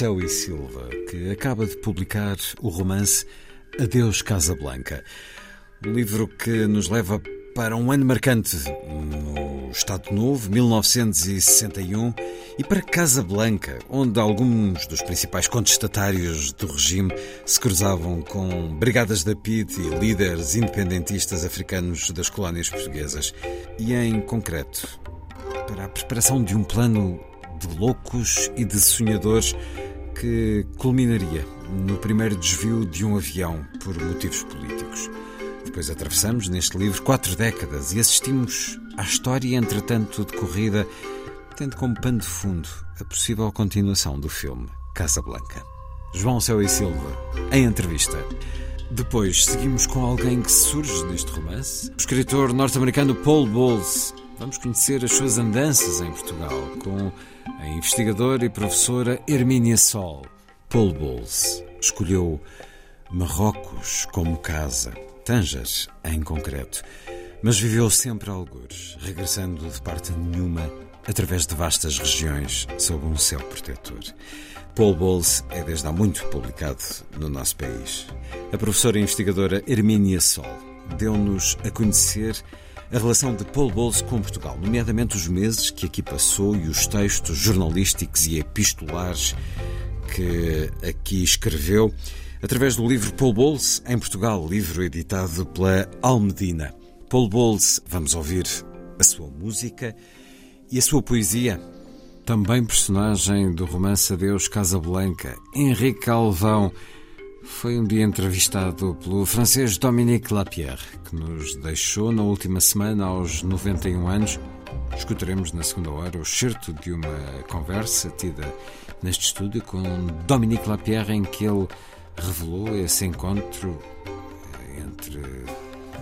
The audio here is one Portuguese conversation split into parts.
Céu e Silva, que acaba de publicar o romance Adeus Casablanca. Um livro que nos leva para um ano marcante no Estado Novo, 1961, e para Casablanca, onde alguns dos principais contestatários do regime se cruzavam com brigadas da PID e líderes independentistas africanos das colónias portuguesas. E em concreto, para a preparação de um plano de loucos e de sonhadores que culminaria no primeiro desvio de um avião por motivos políticos. Depois atravessamos neste livro quatro décadas e assistimos à história, entretanto, decorrida, tendo como pano de fundo a possível continuação do filme Casablanca. João Céu e Silva, em entrevista. Depois seguimos com alguém que surge neste romance, o escritor norte-americano Paul Bowles. Vamos conhecer as suas andanças em Portugal com a investigadora e professora Hermínia Sol. Paul Bowles escolheu Marrocos como casa, Tanjas em concreto, mas viveu sempre a algures, regressando de parte nenhuma através de vastas regiões sob um céu protetor. Paul Bowles é desde há muito publicado no nosso país. A professora e investigadora Hermínia Sol deu-nos a conhecer a relação de Paul Bowles com Portugal, nomeadamente os meses que aqui passou e os textos jornalísticos e epistolares que aqui escreveu, através do livro Paul Bowles em Portugal, livro editado pela Almedina. Paul Bowles, vamos ouvir a sua música e a sua poesia. Também personagem do romance Adeus Casablanca, Henrique Alvão, foi um dia entrevistado pelo francês Dominique Lapierre, que nos deixou na última semana aos 91 anos. Escutaremos na segunda hora o certo de uma conversa tida neste estúdio com Dominique Lapierre, em que ele revelou esse encontro entre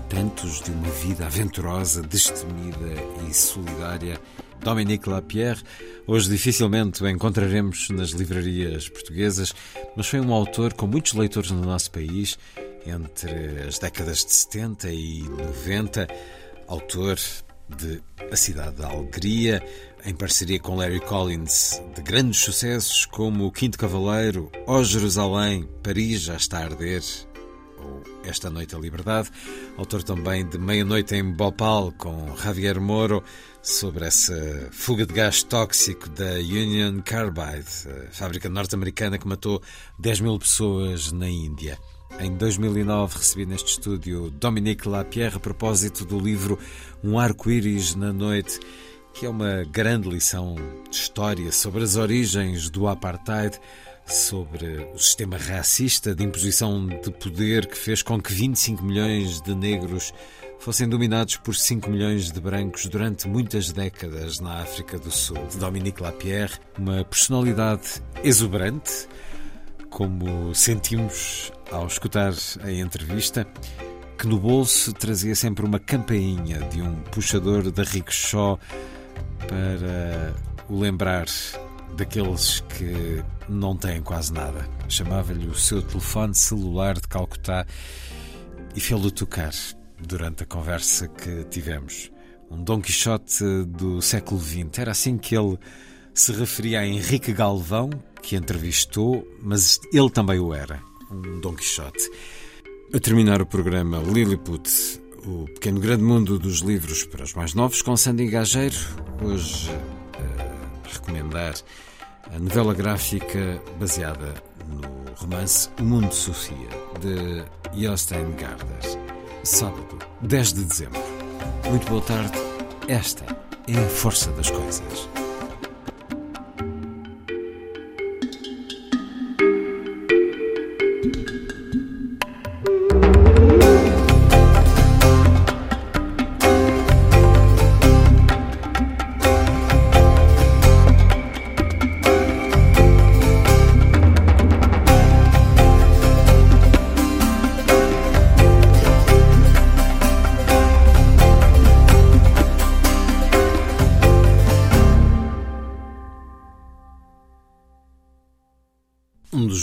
tantos de uma vida aventurosa, destemida e solidária. Dominique Lapierre, hoje dificilmente o encontraremos nas livrarias portuguesas, mas foi um autor com muitos leitores no nosso país entre as décadas de 70 e 90, autor de A Cidade da Alegria, em parceria com Larry Collins, de grandes sucessos como O Quinto Cavaleiro, Ó Jerusalém, Paris já está a arder, ou Esta Noite a Liberdade, autor também de Meia-Noite em Bhopal, com Javier Moro, sobre essa fuga de gás tóxico da Union Carbide, fábrica norte-americana que matou 10 mil pessoas na Índia. Em 2009 recebi neste estúdio Dominique Lapierre a propósito do livro Um Arco-Íris na Noite, que é uma grande lição de história sobre as origens do apartheid, sobre o sistema racista de imposição de poder que fez com que 25 milhões de negros fossem dominados por 5 milhões de brancos durante muitas décadas na África do Sul. De Dominique Lapierre, uma personalidade exuberante, como sentimos ao escutar a entrevista, que no bolso trazia sempre uma campainha de um puxador da rickshaw para o lembrar daqueles que não têm quase nada. Chamava-lhe o seu telefone celular de Calcutá e fê-lo tocar durante a conversa que tivemos. Um Dom Quixote do século XX. Era assim que ele Se referia a Henrique Galvão, que entrevistou, mas ele também o era, um Dom Quixote. A terminar o programa Lilliput, o pequeno grande mundo dos livros para os mais novos, com Sandy Gageiro, hoje uh, recomendar a novela gráfica baseada no romance O Mundo de Sofia, de Jostein Gardas. Sábado, 10 de dezembro. Muito boa tarde. Esta é a força das coisas.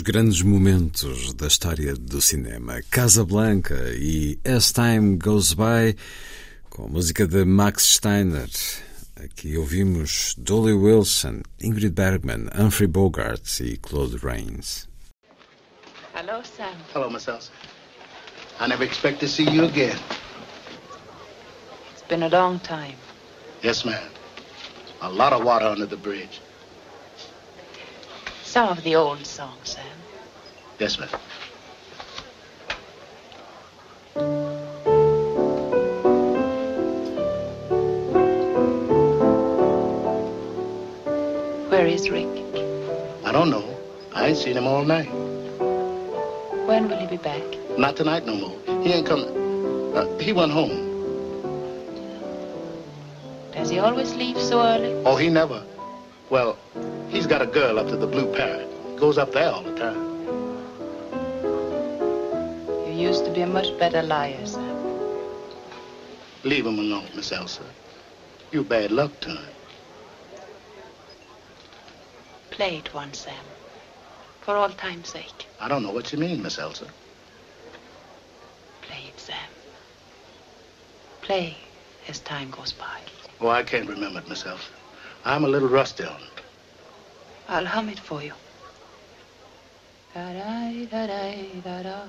Grandes momentos da história do cinema. Casa Blanca e As Time Goes By, com a música de Max Steiner. Aqui ouvimos Dolly Wilson, Ingrid Bergman, Humphrey Bogart e Claude Rains. Hello, Sam. Hello, Miss Elsa. I never expect to see you again. It's been a long time. Yes, ma'am. A lot of water under the bridge. Some of the old songs, Sam. Yes, ma'am. Where is Rick? I don't know. I ain't seen him all night. When will he be back? Not tonight no more. He ain't coming. Uh, he went home. Does he always leave so early? Oh, he never. Well, he's got a girl up to the Blue Parrot. Goes up there all the time. You used to be a much better liar, Sam. Leave him alone, Miss Elsa. You bad luck to him. Play it once, Sam. For all time's sake. I don't know what you mean, Miss Elsa. Play it, Sam. Play as time goes by. Oh, I can't remember it, Miss Elsa. I'm a little rusty on it. I'll hum it for you. Da-da-da-da-da-da.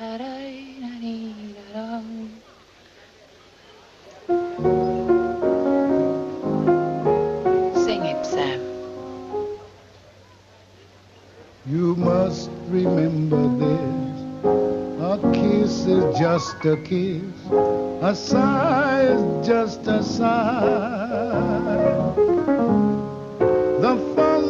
Sing it, Sam. You must remember this. A kiss is just a kiss. A sigh is just a sigh.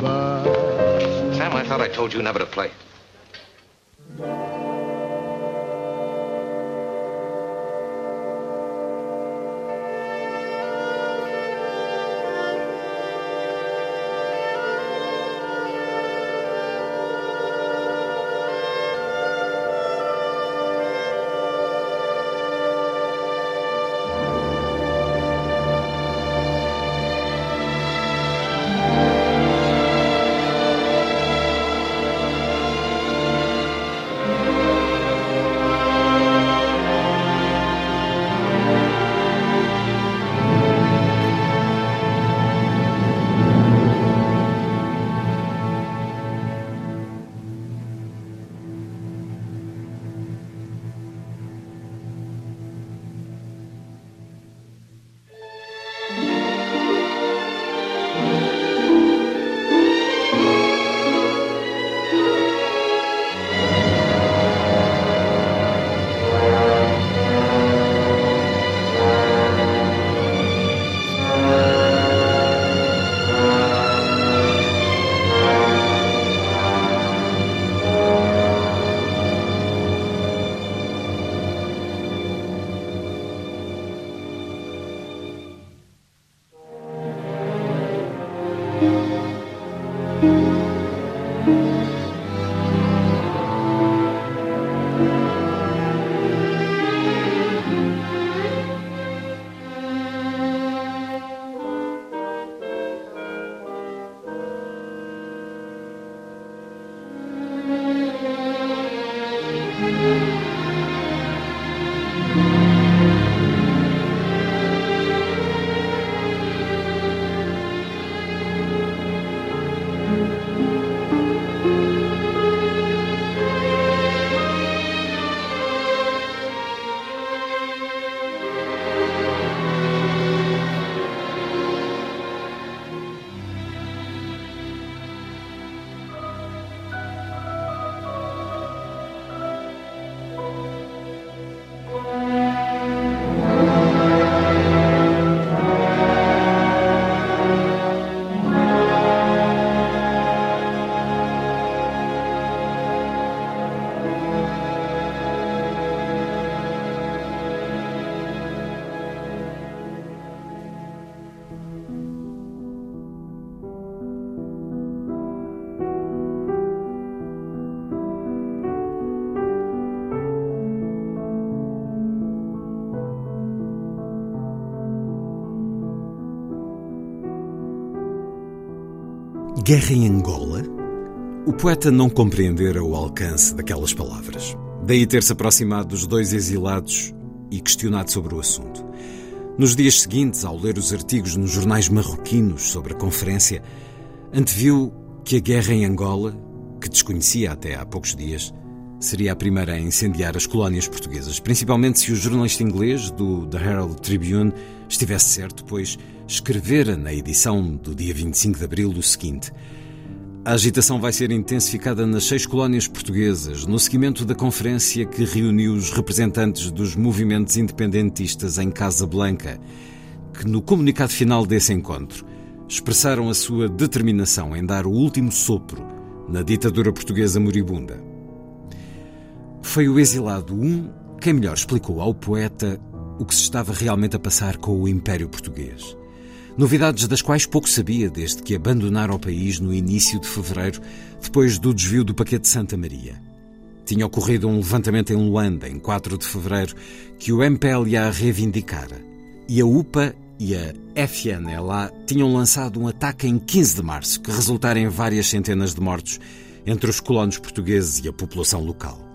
by. Sam, I thought I told you never to play. Guerra em Angola? O poeta não compreendera o alcance daquelas palavras. Daí ter-se aproximado dos dois exilados e questionado sobre o assunto. Nos dias seguintes, ao ler os artigos nos jornais marroquinos sobre a conferência, anteviu que a guerra em Angola, que desconhecia até há poucos dias, seria a primeira a incendiar as colónias portuguesas, principalmente se o jornalista inglês do The Herald Tribune estivesse certo, pois escrevera na edição do dia 25 de abril o seguinte: A agitação vai ser intensificada nas seis colónias portuguesas, no seguimento da conferência que reuniu os representantes dos movimentos independentistas em Casa Blanca, que no comunicado final desse encontro expressaram a sua determinação em dar o último sopro na ditadura portuguesa moribunda. Foi o exilado um quem melhor explicou ao poeta o que se estava realmente a passar com o Império Português. Novidades das quais pouco sabia desde que abandonara o país no início de fevereiro, depois do desvio do paquete Santa Maria. Tinha ocorrido um levantamento em Luanda, em 4 de fevereiro, que o MPLA reivindicara. E a UPA e a FNLA tinham lançado um ataque em 15 de março, que resultara em várias centenas de mortos entre os colonos portugueses e a população local.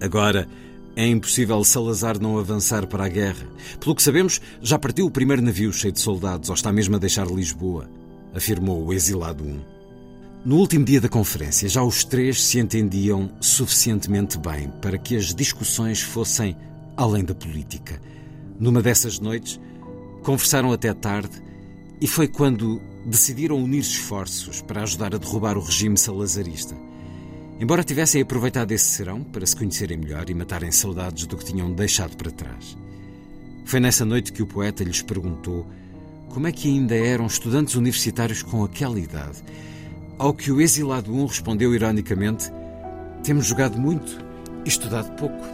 Agora é impossível Salazar não avançar para a guerra. Pelo que sabemos, já partiu o primeiro navio cheio de soldados, ou está mesmo a deixar Lisboa, afirmou o exilado 1. No último dia da conferência, já os três se entendiam suficientemente bem para que as discussões fossem além da política. Numa dessas noites, conversaram até tarde e foi quando decidiram unir esforços para ajudar a derrubar o regime salazarista. Embora tivessem aproveitado esse serão para se conhecerem melhor e matarem saudades do que tinham deixado para trás. Foi nessa noite que o poeta lhes perguntou como é que ainda eram estudantes universitários com aquela idade. Ao que o exilado um respondeu ironicamente: Temos jogado muito e estudado pouco.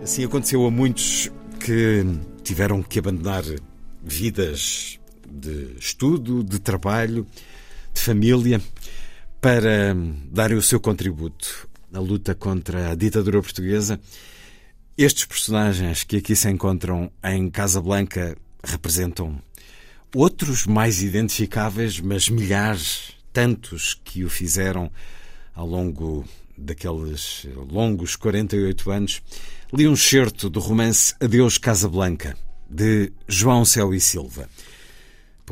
Assim aconteceu a muitos que tiveram que abandonar vidas de estudo, de trabalho, de família para darem o seu contributo na luta contra a ditadura portuguesa. Estes personagens que aqui se encontram em Casablanca representam outros mais identificáveis, mas milhares, tantos que o fizeram ao longo daqueles longos 48 anos. Li um certo do romance Adeus Casablanca, de João Céu e Silva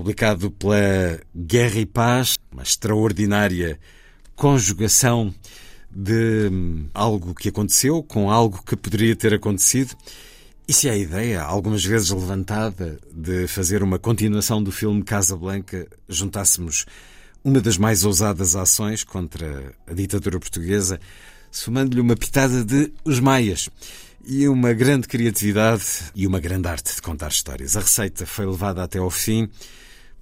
publicado pela Guerra e Paz, uma extraordinária conjugação de hum, algo que aconteceu com algo que poderia ter acontecido. E se a ideia, algumas vezes levantada, de fazer uma continuação do filme Casablanca, juntássemos uma das mais ousadas ações contra a ditadura portuguesa, somando-lhe uma pitada de Os Maias e uma grande criatividade e uma grande arte de contar histórias. A receita foi levada até ao fim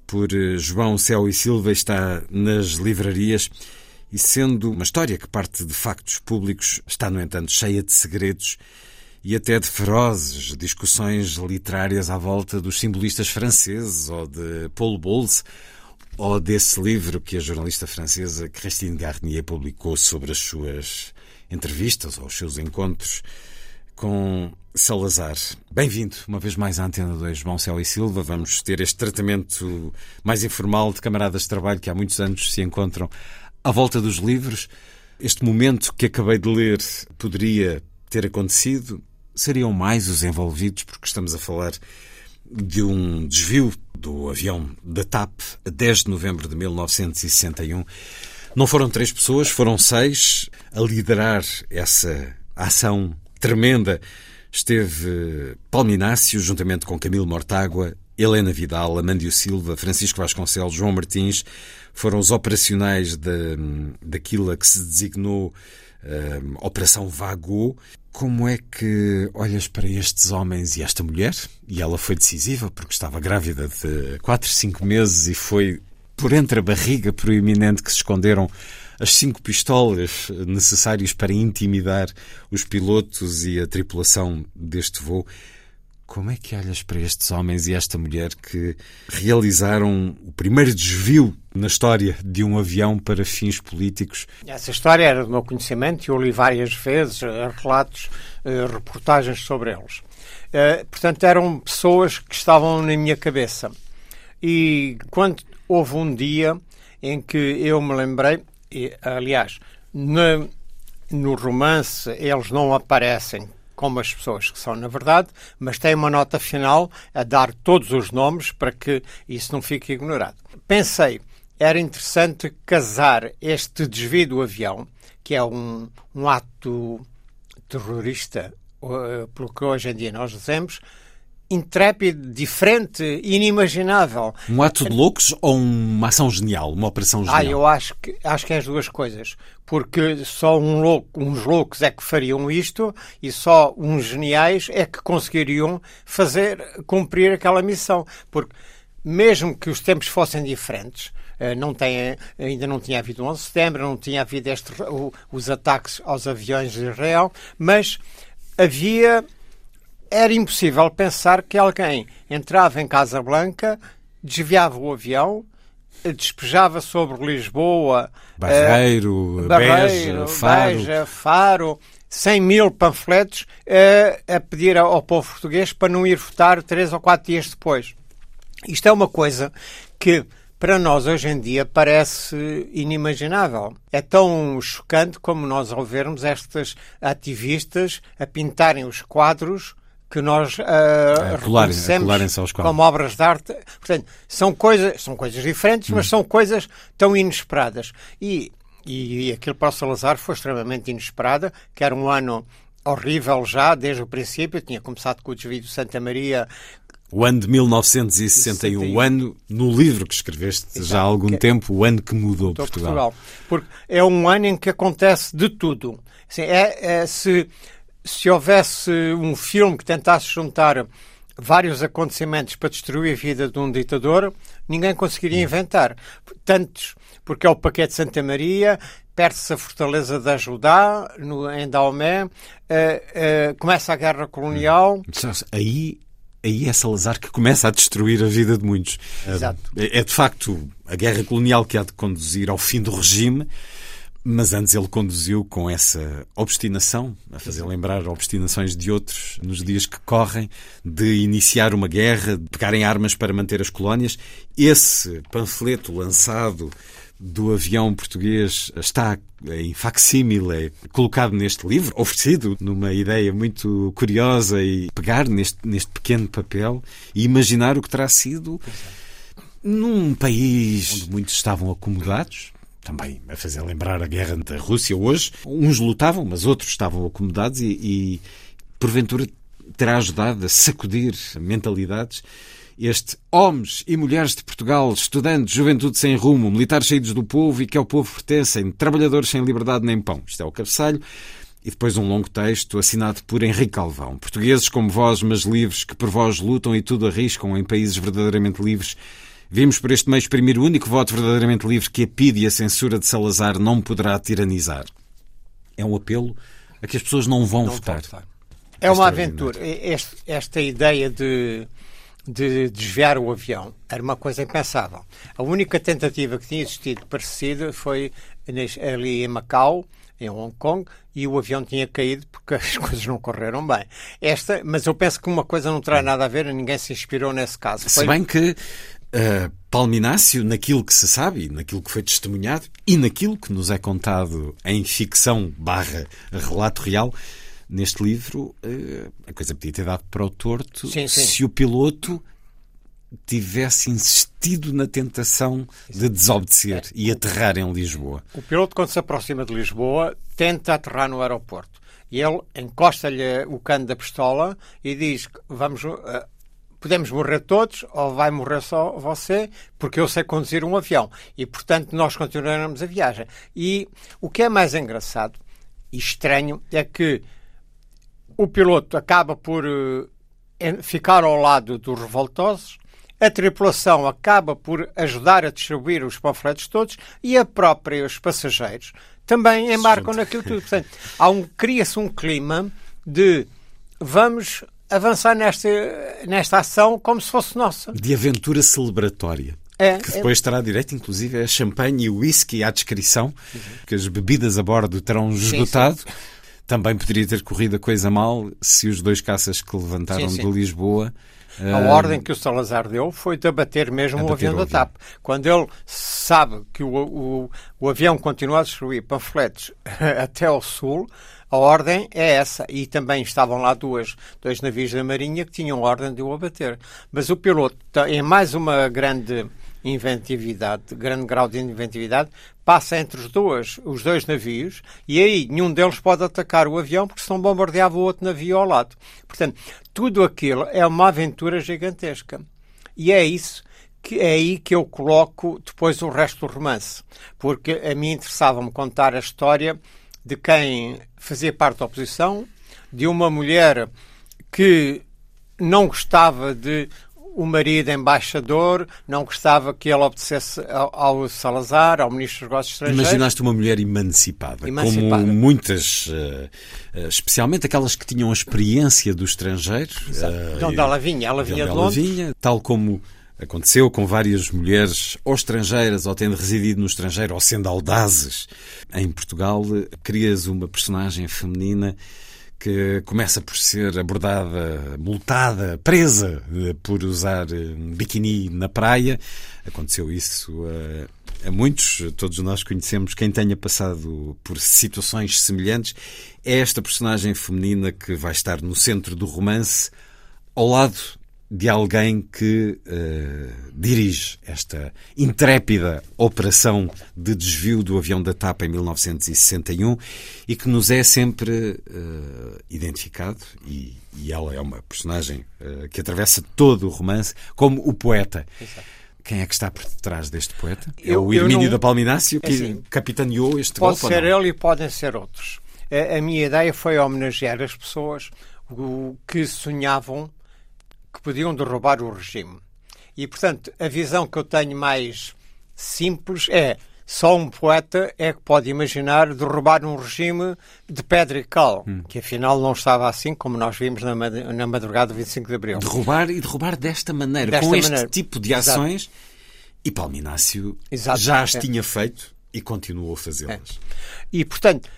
por eh, João Céu e Silva está nas livrarias. E sendo uma história que parte de factos públicos, está, no entanto, cheia de segredos e até de ferozes discussões literárias à volta dos simbolistas franceses ou de Paul Bowles ou desse livro que a jornalista francesa Christine Garnier publicou sobre as suas entrevistas ou os seus encontros com Salazar. Bem-vindo uma vez mais à Antena 2, João Céu e Silva. Vamos ter este tratamento mais informal de camaradas de trabalho que há muitos anos se encontram à volta dos livros. Este momento que acabei de ler poderia ter acontecido. Seriam mais os envolvidos, porque estamos a falar de um desvio do avião da TAP a 10 de novembro de 1961. Não foram três pessoas, foram seis a liderar essa ação tremenda esteve Paulo Inácio, juntamente com Camilo Mortágua, Helena Vidal, Amândio Silva, Francisco Vasconcelos, João Martins, foram os operacionais de, daquilo a que se designou uh, Operação Vago. Como é que olhas para estes homens e esta mulher? E ela foi decisiva porque estava grávida de 4, 5 meses e foi por entre a barriga proeminente que se esconderam as cinco pistolas necessárias para intimidar os pilotos e a tripulação deste voo. Como é que olhas para estes homens e esta mulher que realizaram o primeiro desvio na história de um avião para fins políticos? Essa história era do meu conhecimento e eu li várias vezes eh, relatos, eh, reportagens sobre eles. Eh, portanto, eram pessoas que estavam na minha cabeça. E quando houve um dia em que eu me lembrei, aliás, no, no romance eles não aparecem como as pessoas que são na verdade, mas tem uma nota final a dar todos os nomes para que isso não fique ignorado. Pensei, era interessante casar este desvio do avião, que é um, um ato terrorista, uh, pelo que hoje em dia nós dizemos, intrépido, diferente, inimaginável. Um ato de loucos ou uma ação genial, uma operação genial? Ah, eu acho que, acho que é as duas coisas. Porque só um louco, uns loucos é que fariam isto e só uns geniais é que conseguiriam fazer, cumprir aquela missão. Porque mesmo que os tempos fossem diferentes, eh, não tem, ainda não tinha havido 11 de setembro, não tinha havido este, os ataques aos aviões de Israel, mas havia era impossível pensar que alguém entrava em Casa Blanca, desviava o avião, despejava sobre Lisboa Barreiro, uh, Barreiro Beja, Faro. Beja, Faro 100 mil panfletos uh, a pedir ao povo português para não ir votar três ou quatro dias depois. Isto é uma coisa que para nós hoje em dia parece inimaginável. É tão chocante como nós ao vermos estas ativistas a pintarem os quadros que nós uh, é, reconhecemos como obras de arte. Portanto, são coisas, são coisas diferentes, hum. mas são coisas tão inesperadas. E, e, e aquilo para o Salazar foi extremamente inesperada, que era um ano horrível já, desde o princípio. Tinha começado com o desvio de Santa Maria, o ano de 1961, 61. o ano, no livro que escreveste Exato, já há algum que, tempo, o ano que mudou Portugal. Portugal. Porque é um ano em que acontece de tudo. Assim, é, é, se, se houvesse um filme que tentasse juntar vários acontecimentos para destruir a vida de um ditador, ninguém conseguiria inventar. Tantos, porque é o paquete de Santa Maria, perde-se a fortaleza da Judá, no, em Daomé, uh, uh, começa a guerra colonial. Aí aí é Salazar que começa a destruir a vida de muitos. Exato. É, é de facto a guerra colonial que há de conduzir ao fim do regime, mas antes ele conduziu com essa obstinação, a fazer lembrar obstinações de outros nos dias que correm, de iniciar uma guerra, de pegarem armas para manter as colónias. Esse panfleto lançado do avião português está em facsímile, colocado neste livro, oferecido numa ideia muito curiosa e pegar neste, neste pequeno papel e imaginar o que terá sido num país onde muitos estavam acomodados, também a fazer lembrar a guerra da Rússia hoje. Uns lutavam, mas outros estavam acomodados e, e porventura terá ajudado a sacudir mentalidades este homens e mulheres de Portugal, estudantes, juventude sem rumo, militares saídos do povo e que ao povo pertencem, trabalhadores sem liberdade nem pão. Isto é o cabeçalho. E depois um longo texto assinado por Henrique Calvão. Portugueses como vós, mas livres, que por vós lutam e tudo arriscam em países verdadeiramente livres. Vimos por este meio exprimir o único voto verdadeiramente livre que a PID e a censura de Salazar não poderá tiranizar. É um apelo a que as pessoas não vão não votar. votar. É uma aventura. Este, esta ideia de de desviar o avião. Era uma coisa impensável. A única tentativa que tinha existido parecida foi ali em Macau, em Hong Kong, e o avião tinha caído porque as coisas não correram bem. Esta, mas eu penso que uma coisa não terá nada a ver, ninguém se inspirou nesse caso. Foi... Se bem que uh, Palminácio, naquilo que se sabe, naquilo que foi testemunhado e naquilo que nos é contado em ficção barra relato real, neste livro, eh, a coisa podia ter dado para o torto sim, sim. se o piloto tivesse insistido na tentação de desobedecer é. e aterrar em Lisboa. O piloto, quando se aproxima de Lisboa, tenta aterrar no aeroporto. E ele encosta-lhe o cano da pistola e diz que vamos, uh, podemos morrer todos ou vai morrer só você, porque eu sei conduzir um avião. E, portanto, nós continuaremos a viagem. E o que é mais engraçado e estranho é que o piloto acaba por uh, ficar ao lado dos revoltosos, a tripulação acaba por ajudar a distribuir os panfletos todos e a própria os passageiros também embarcam naquilo tudo. Portanto, um, cria-se um clima de vamos avançar nesta, nesta ação como se fosse nossa. De aventura celebratória. É, que depois é... terá direito, inclusive, a champanhe e o whisky à descrição, uhum. que as bebidas a bordo terão esgotado. Sim, sim também poderia ter corrido a coisa mal se os dois caças que levantaram Sim, sim. de Lisboa. A ah, ordem que o Salazar deu foi de abater mesmo o Abater avião o da avião. TAP. Quando ele sabe que o, o, o avião continua a destruir panfletos até ao sul, a ordem é essa. E também estavam lá duas, dois navios da Marinha que tinham ordem de o abater. Mas o piloto, tá- em mais uma grande inventividade, grande grau de inventividade, passa entre os dois, os dois navios e aí nenhum deles pode atacar o avião porque senão bombardeava o outro navio ao lado. Portanto, tudo aquilo é uma aventura gigantesca. E é isso que é aí que eu coloco depois o resto do romance. Porque a mim interessava-me contar a história de quem fazia parte da oposição, de uma mulher que não gostava de o marido embaixador, não gostava que ele obedecesse ao, ao Salazar, ao Ministro dos Negócios Estrangeiros. Imaginaste uma mulher emancipada, Emancipada. como muitas, eh, eh, especialmente aquelas que tinham a experiência do estrangeiro. eh, De onde ela vinha? Ela de vinha de ela Londres. vinha, tal como aconteceu com várias mulheres ou estrangeiras ou tendo residido no estrangeiro ou sendo audazes. Em Portugal, crias uma personagem feminina que começa por ser abordada, multada, presa eh, por usar eh, biquíni na praia. Aconteceu isso a, a muitos, todos nós conhecemos quem tenha passado por situações semelhantes. É esta personagem feminina que vai estar no centro do romance, ao lado de alguém que eh, dirige esta intrépida operação de desvio do avião da TAP em 1961 e que nos é sempre eh, identificado, e, e ela é uma personagem eh, que atravessa todo o romance, como o poeta. Quem é que está por detrás deste poeta? é Eu- o eu Hermínio não- da Palminácio que É assim, capitaneou este Pode golpe? ou ser não? ele e podem ser outros. A, a minha ideia foi homenagear as pessoas o, que sonhavam que podiam derrubar o regime. E, portanto, a visão que eu tenho mais simples é só um poeta é que pode imaginar derrubar um regime de pedra e cal, Hum. que afinal não estava assim como nós vimos na, mad- na madrugada do 25 de Abril. Derrubar e derrubar desta maneira, Desta com este maneira. tipo de Exato. ações. E Palminácio Exato. já as É. tinha feito e continuou a fazê-las. E, portanto,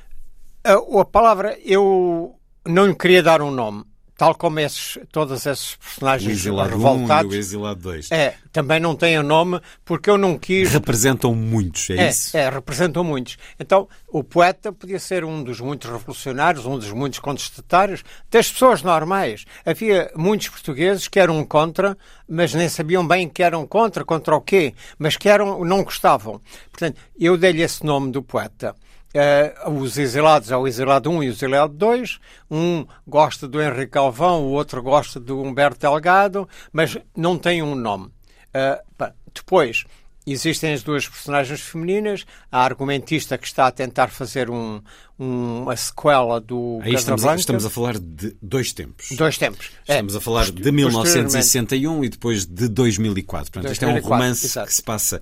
a, a palavra eu não lhe queria dar um nome, tal como esses, todos esses O personagens Exilado 1 e revoltados. o Exilado 2. É, também não têm o nome porque eu não quis. Representam muitos, é, É, isso? é, representam muitos. Então, o poeta podia ser um dos muitos revolucionários, um dos muitos contestatários, das pessoas normais. Havia muitos portugueses que eram contra, mas nem sabiam bem que eram contra, contra o quê, mas que eram, não gostavam. Portanto, eu dei-lhe esse nome do poeta. Eh, os exilados é o exilado 1 e o exilado 2. Um gosta do Henrique Alvão, o outro gosta do Humberto Delgado, mas não tem um nome. Uh, depois, existem as duas personagens femininas, a argumentista que está a tentar fazer um, um- uma sequela do Aí estamos, a- estamos a falar de dois tempos. Dois tempos. Estamos É, a falar de 1961 e depois de 2004. Portanto, isto é um 2004, romance exato. que se passa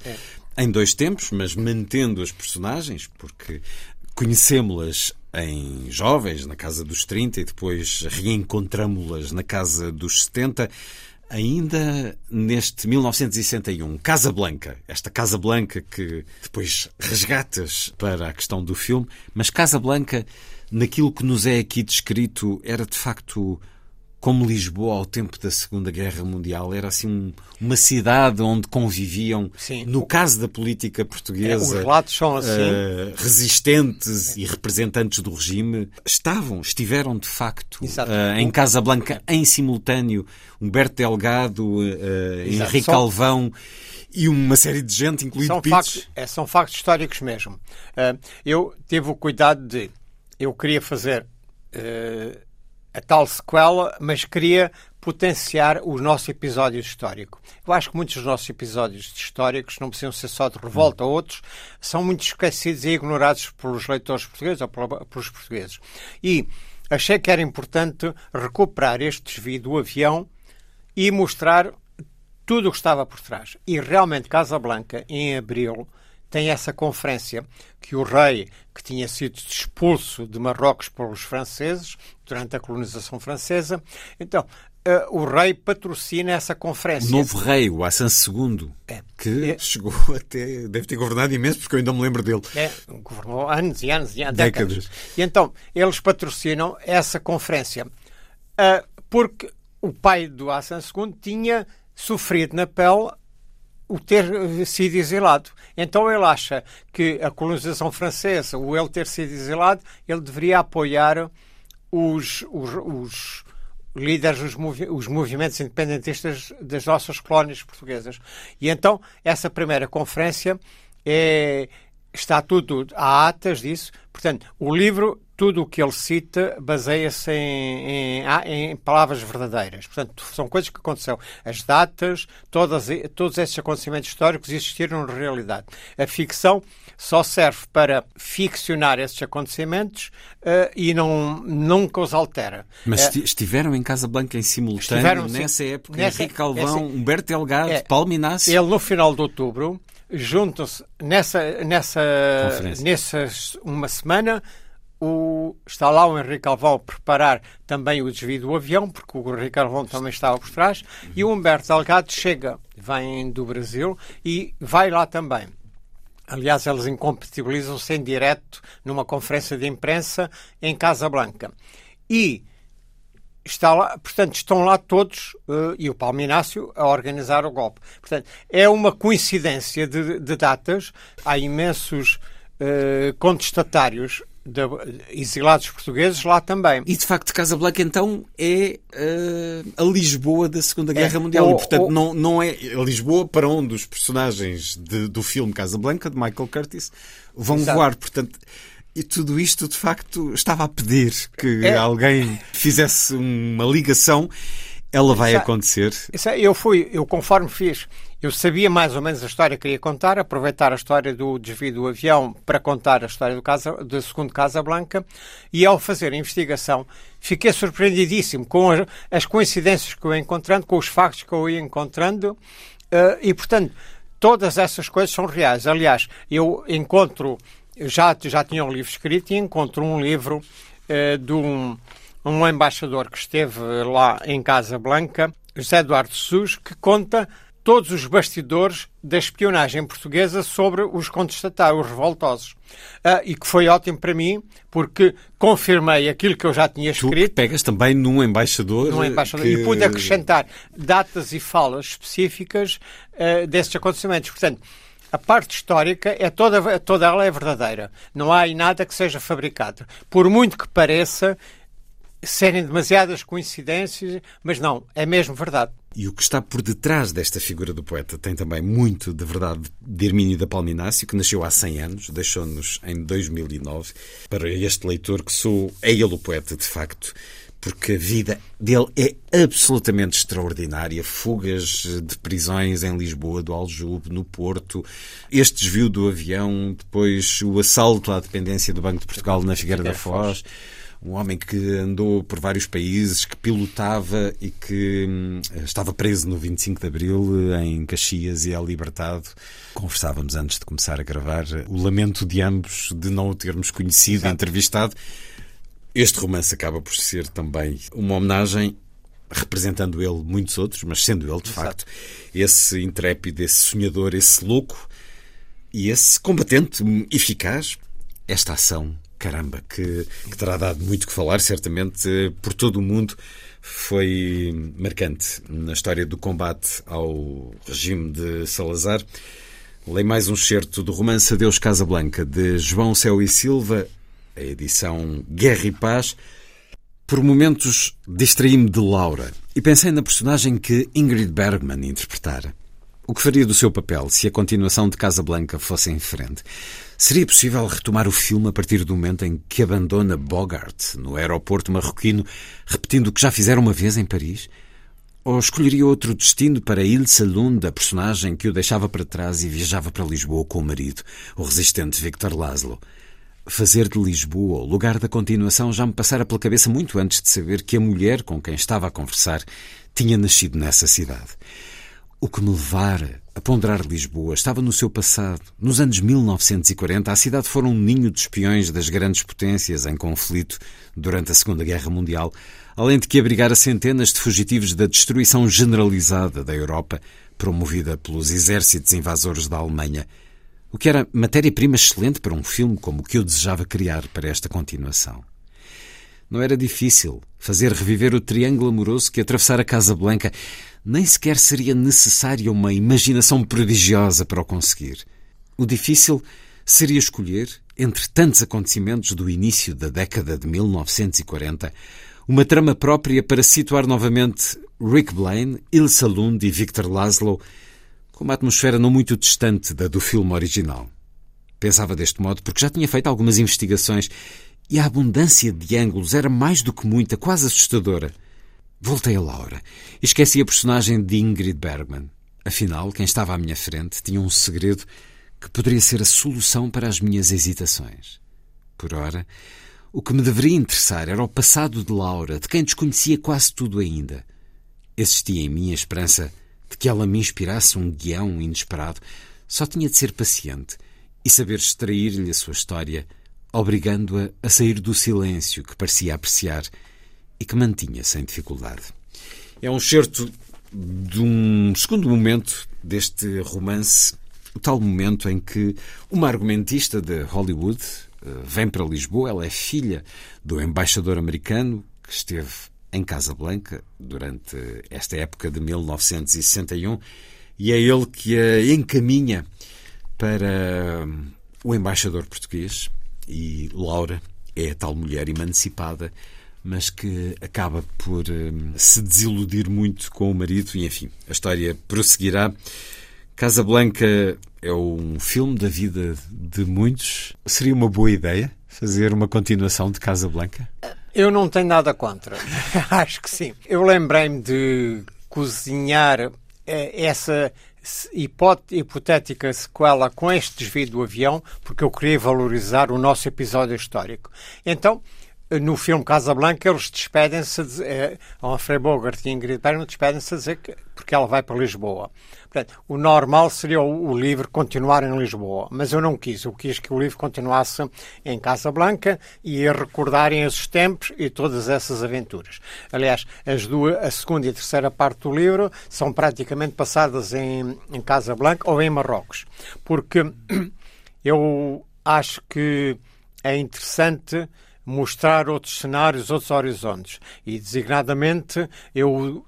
em dois tempos, mas mantendo as personagens, porque conhecemos-las em jovens, na casa dos 30, e depois reencontramos-las na casa dos 70. Ainda neste 1961, Casa Blanca, esta Casa Blanca que depois resgatas para a questão do filme, mas Casa Blanca, naquilo que nos é aqui descrito, era de facto como Lisboa ao tempo da Segunda Guerra Mundial. Era assim um- uma cidade onde conviviam, Sim. no caso da política portuguesa, É, os relatos são assim. eh, resistentes e representantes do regime. Estavam, estiveram de facto eh, em Casa Blanca em simultâneo Humberto Delgado, eh, Exato. Henrique São- Alvão e uma série de gente, incluindo são Pites. factos, é, são factos históricos mesmo. Uh, eu tive o cuidado de. Eu queria fazer uh, a tal sequela, mas queria potenciar o nosso episódio histórico. Eu acho que muitos dos nossos episódios históricos não precisam ser só de revolta, outros são muito esquecidos e ignorados pelos leitores portugueses ou pelos portugueses. E achei que era importante recuperar este desvio do avião e mostrar tudo o que estava por trás. E realmente Casablanca, em abril, tem essa conferência que o rei, que tinha sido expulso de Marrocos pelos franceses durante a colonização francesa, então uh, o rei patrocina essa conferência. O novo rei, o Hassan II, é. que é. chegou até. deve ter governado imenso, porque eu ainda me lembro dele. É, governou anos e anos e anos. Décadas. décadas. E então, eles patrocinam essa conferência. Uh, porque o pai do Hassan II tinha sofrido na pele o ter sido exilado. Então ele acha que a colonização francesa, o ele ter sido exilado, ele deveria apoiar os, os, os líderes dos movi os movimentos independentistas das nossas colónias portuguesas. E então essa primeira conferência é, está tudo, há atas disso. Portanto, o livro tudo o que ele cita baseia-se em, em, em, palavras verdadeiras. Portanto, são coisas que aconteceram. As datas, todas, todos esses acontecimentos históricos existiram na realidade. A ficção só serve para ficcionar esses acontecimentos uh, e não, nunca os altera. Mas uh, estiveram em Casa Blanca em simultâneo nessa época? Nessa, Henrique Calvão, Humberto Delgado, é, Paulo Minácio? Ele, no final de outubro, juntam-se nessa, nessa, nessas uma semana o, está lá o Henrique Alvão a preparar também o desvio do avião, porque o Henrique Alvão também estava por trás, e o Humberto Delgado chega, vem do Brasil e vai lá também. Aliás, eles incompatibilizam-se em direto numa conferência de imprensa em Casa Blanca. E está lá, portanto, estão lá todos, uh, e o Paulo Inácio, a organizar o golpe. Portanto, é uma coincidência de, de datas. Há imensos uh, contestatários de exilados portugueses lá também. E de facto, Casablanca então é uh, a Lisboa da Segunda Guerra é, Mundial. Ou, e portanto, ou... não, não é a Lisboa para onde os personagens de, do filme Casablanca, de Michael Curtis, vão Exato. voar. Portanto. E tudo isto, de facto, estava a pedir que é. alguém fizesse uma ligação. Ela vai isso, acontecer. Isso, eu fui, eu conforme fiz eu sabia mais ou menos a história que queria contar, aproveitar a história do desvio do avião para contar a história do, casa, do segundo Casa Blanca, e ao fazer a investigação fiquei surpreendidíssimo com as, as coincidências que eu ia encontrando, com os factos que eu ia encontrando, uh, e portanto todas essas coisas são reais. Aliás, eu encontro, já, já tinha um livro escrito e encontro um livro uh, de um, um embaixador que esteve lá em Casa Blanca, José Eduardo Jesus, que conta todos os bastidores da espionagem portuguesa sobre os contestatários, os revoltosos. Uh, e que foi ótimo para mim, porque confirmei aquilo que eu já tinha escrito. Tu pegas também num embaixador. Num embaixador que... E pude acrescentar datas e falas específicas uh, desses acontecimentos. Portanto, a parte histórica é toda, toda ela é verdadeira. Não há aí nada que seja fabricado. Por muito que pareça serem demasiadas coincidências, mas não, é mesmo verdade. E o que está por detrás desta figura do poeta tem também muito de verdade de Hermínio da Palminácio, que nasceu há 100 anos, deixou-nos em 2009. Para este leitor que sou, é ele o poeta, de facto, porque a vida dele é absolutamente extraordinária. Fugas de prisões em Lisboa, do Aljube, no Porto, este desvio do avião, depois o assalto à dependência do Banco de Portugal na Figueira da Foz um homem que andou por vários países, que pilotava e que hum, estava preso no 25 de Abril em Caxias e é libertado. Conversávamos antes de começar a gravar o lamento de ambos de não o termos conhecido e entrevistado. Este romance acaba por ser também uma homenagem representando ele muitos outros, mas sendo ele de Exato. facto esse intrépido, esse sonhador, esse louco e esse combatente eficaz. Esta ação caramba, que, que terá dado muito que falar, certamente, por todo o mundo. Foi marcante na história do combate ao regime de Salazar. Leio mais um certo do romance Adeus Casablanca, de João Céu e Silva, a edição Guerra e Paz. Por momentos distraí-me de Laura e pensei na personagem que Ingrid Bergman interpretara. O que faria do seu papel se a continuação de Casablanca fosse em frente? Seria possível retomar o filme a partir do momento em que abandona Bogart no aeroporto marroquino, repetindo o que já fizeram uma vez em Paris? Ou escolheria outro destino para Il Saloon da personagem que o deixava para trás e viajava para Lisboa com o marido, o resistente Victor Laszlo? Fazer de Lisboa o lugar da continuação já me passara pela cabeça muito antes de saber que a mulher com quem estava a conversar tinha nascido nessa cidade. O que me levara a ponderar Lisboa estava no seu passado. Nos anos 1940, a cidade fora um ninho de espiões das grandes potências em conflito durante a Segunda Guerra Mundial, além de que abrigara centenas de fugitivos da destruição generalizada da Europa, promovida pelos exércitos invasores da Alemanha. O que era matéria-prima excelente para um filme como o que eu desejava criar para esta continuação. Não era difícil fazer reviver o triângulo amoroso que atravessara a Casa Blanca. Nem sequer seria necessária uma imaginação prodigiosa para o conseguir. O difícil seria escolher, entre tantos acontecimentos do início da década de 1940, uma trama própria para situar novamente Rick Blaine, Ilsa Lund e Victor Laszlo com uma atmosfera não muito distante da do filme original. Pensava deste modo porque já tinha feito algumas investigações e a abundância de ângulos era mais do que muita, quase assustadora. Voltei a Laura e esqueci a personagem de Ingrid Bergman. Afinal, quem estava à minha frente tinha um segredo que poderia ser a solução para as minhas hesitações. Por ora, o que me deveria interessar era o passado de Laura, de quem desconhecia quase tudo ainda. Existia em mim a esperança de que ela me inspirasse um guião inesperado. Só tinha de ser paciente e saber extrair-lhe a sua história obrigando-a a sair do silêncio que parecia apreciar e que mantinha sem dificuldade. É um certo de um segundo momento deste romance, o tal momento em que uma argumentista de Hollywood eh, vem para Lisboa, ela é filha do embaixador americano que esteve em Casablanca durante esta época de 1961 e é ele que a encaminha para o embaixador português, e Laura é a tal mulher emancipada, mas que acaba por um, se desiludir muito com o marido, e enfim, a história prosseguirá. Casablanca é um filme da vida de muitos. Seria uma boa ideia fazer uma continuação de Casablanca? Eu não tenho nada contra. Acho que sim. Eu lembrei-me de cozinhar eh, essa hipotética sequela com este desvio do avião, porque eu queria valorizar o nosso episódio histórico. Então, no filme Casablanca, eles despedem-se, de, é, Humphrey Bogart e Ingrid Bergman despedem-se a dizer que, porque ela vai para Lisboa. Portanto, o normal seria o, o, livro continuar em Lisboa, mas eu não quis. Eu quis que o livro continuasse em Casablanca e a recordarem esses tempos e todas essas aventuras. Aliás, as duas, a segunda e a terceira parte do livro são praticamente passadas em, em Casablanca ou em Marrocos, porque eu acho que é interessante mostrar outros cenários, outros horizontes. E, designadamente, eu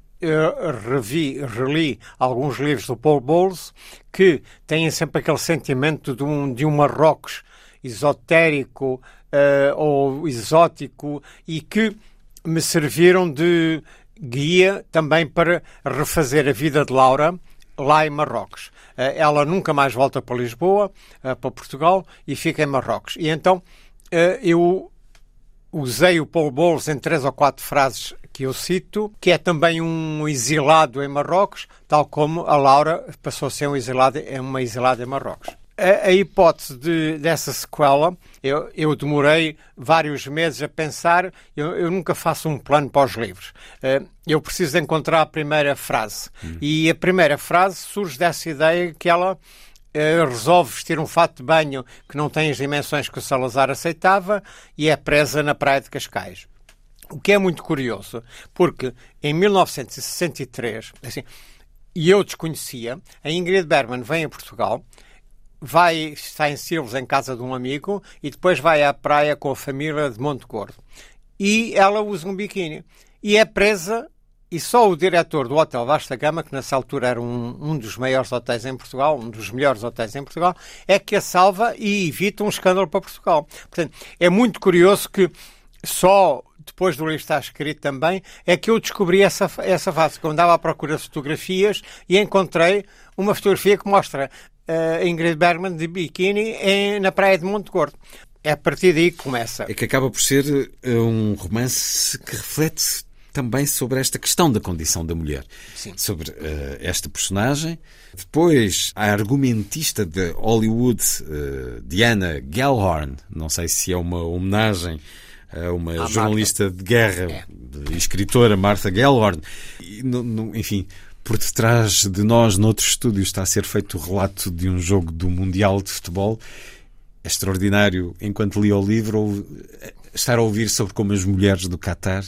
revi, reli alguns livros do Paul Bowles que têm sempre aquele sentimento de um, de um Marrocos esotérico uh, ou exótico e que me serviram de guia também para refazer a vida de Laura lá em Marrocos. Uh, ela nunca mais volta para Lisboa, para Portugal e fica em Marrocos. E então eu usei o Paul Bowles em três ou quatro frases que eu cito, que é também um exilado em Marrocos, tal como a Laura passou a ser um exilado, uma exilada em Marrocos. A, a hipótese de, dessa sequela, eu, eu, demorei vários meses a pensar, eu, eu, nunca faço um plano para os livros. Eh, eu preciso encontrar a primeira frase. Hum. E a primeira frase surge dessa ideia que ela resolve vestir um fato de banho que não tem as dimensões que o Salazar aceitava e é presa na praia de Cascais. O que é muito curioso, porque em 1963, assim, e eu desconhecia, a Ingrid Bergman vem a Portugal, vai está em Silves em casa de um amigo e depois vai à praia com a família de Monte Gordo. E ela usa um biquíni. E é presa e só o diretor do Hotel Vasta Gama, que nessa altura era um, um dos maiores hotéis em Portugal, um dos melhores hotéis em Portugal, é que a salva e evita um escândalo para Portugal. Portanto, é muito curioso que só depois do livro estar escrito também, é que eu descobri essa, essa fase. Quando andava à procura de fotografias e encontrei uma fotografia que mostra uh, Ingrid Bergman de biquíni em, na praia de Monte Gordo. É a partir daí que começa. É que acaba por ser eh, um romance que reflete também sobre esta questão da condição da mulher. Sim. Sobre uh, esta personagem. Depois, a argumentista de Hollywood, uh, Diana Gellhorn, não sei se é uma homenagem a uma a jornalista Martha. de guerra, é. de escritora, Martha Gellhorn. E, no, no, enfim, por detrás de nós, noutro estúdio, está a ser feito o relato de um jogo do Mundial de Futebol. É extraordinário, enquanto li o livro, estar a ouvir sobre como as mulheres do Qatar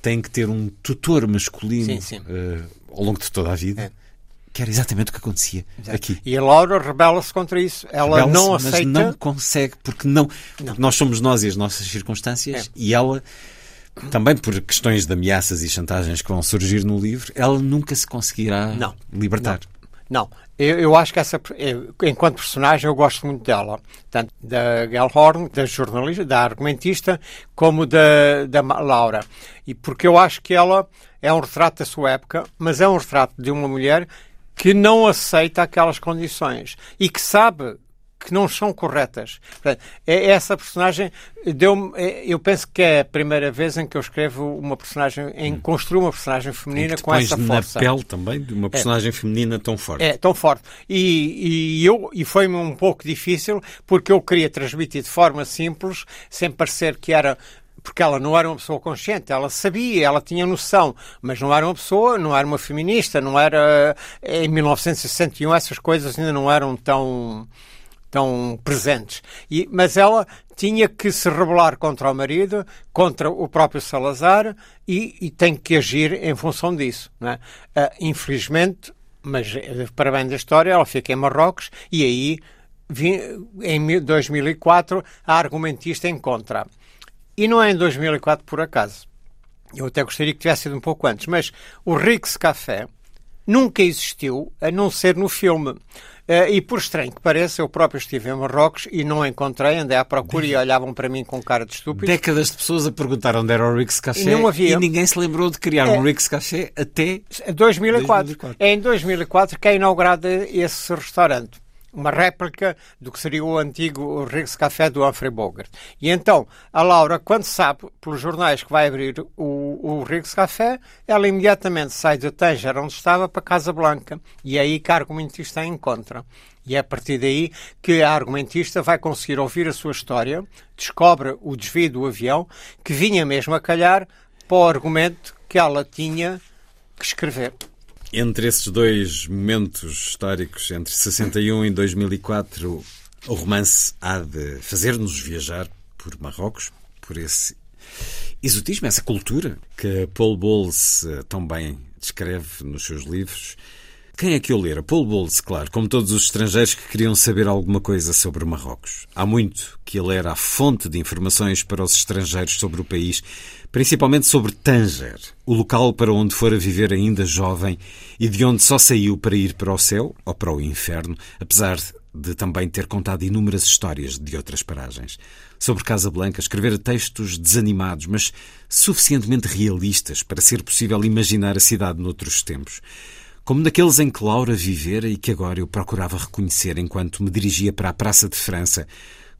têm que ter um tutor masculino Sim, sim. eh, ao longo de toda a vida. É. Que era exatamente o que acontecia Exato. aqui. E a Laura rebela-se contra isso. Ela não mas aceita. não consegue, porque não, porque nós somos nós e as nossas circunstâncias, É. e ela, também por questões de ameaças e chantagens que vão surgir no livro, ela nunca se conseguirá Não. libertar. Não, eu, eu acho que essa, eu, enquanto personagem, eu gosto muito dela. Tanto da Gail Horn, da jornalista, da argumentista, como da, da Laura. E porque eu acho que ela é um retrato da sua época, mas é um retrato de uma mulher que não aceita aquelas condições e que sabe que não são corretas. Portanto, é- essa personagem deu eu penso que é a primeira vez em que eu escrevo uma personagem, em construo uma personagem feminina com essa na força. pele também de uma personagem feminina tão forte. É, tão forte. E, e, eu, e foi-me um pouco difícil porque eu queria transmitir de forma simples, sem parecer que era. Porque ela não era uma pessoa consciente, ela sabia, ela tinha noção, mas não era uma pessoa, não era uma feminista, não era. Em 1961 essas coisas ainda não eram tão tão presentes. E, mas ela tinha que se rebelar contra o marido, contra o próprio Salazar e, e tem que agir em função disso. É? Ah, infelizmente, mas eh, para bem da história, ela fica em Marrocos e aí, em mil- 2004, a argumentista encontra. E não é em 2004 por acaso. Eu até gostaria que tivesse sido um pouco antes, mas o Rix Café nunca existiu a não ser no filme. Eh, e por estranho que pareça, eu próprio estive em Marrocos e não encontrei, andei à procura e olhavam para mim com cara de estúpido. Décadas de pessoas a perguntar onde era o Rix Café E não havia. ninguém se lembrou de criar É. um Rix Café até Em 2004. 2004. É em 2004 que é inaugurado esse restaurante. Uma réplica do que seria o antigo Rix Café do Humphrey Bogart. E então, a Laura, quando sabe pelos jornais que vai abrir o, o Café, ela imediatamente sai de Tanger, onde estava, para Casa Blanca. E é aí que a argumentista a encontra. E é a partir daí que a argumentista vai conseguir ouvir a sua história, descobre o desvio do avião, que vinha mesmo a calhar para o argumento que ela tinha que escrever. Entre esses dois momentos históricos, entre 61 e 2004, o romance há de fazer-nos viajar por Marrocos, por esse exotismo, essa cultura que Paul Bowles eh, tão bem descreve nos seus livros. Quem é que o lera? Paul Bowles, claro, como todos os estrangeiros que queriam saber alguma coisa sobre Marrocos. Há muito que ele era a fonte de informações para os estrangeiros sobre o país, principalmente sobre Tanger, o local para onde fora viver ainda jovem e de onde só saiu para ir para o céu ou para o inferno, apesar de também ter contado inúmeras histórias de outras paragens. Sobre Casablanca, escrevera textos desanimados, mas suficientemente realistas para ser possível imaginar a cidade noutros tempos como naqueles em que Laura vivera e que agora eu procurava reconhecer enquanto me dirigia para a Praça de França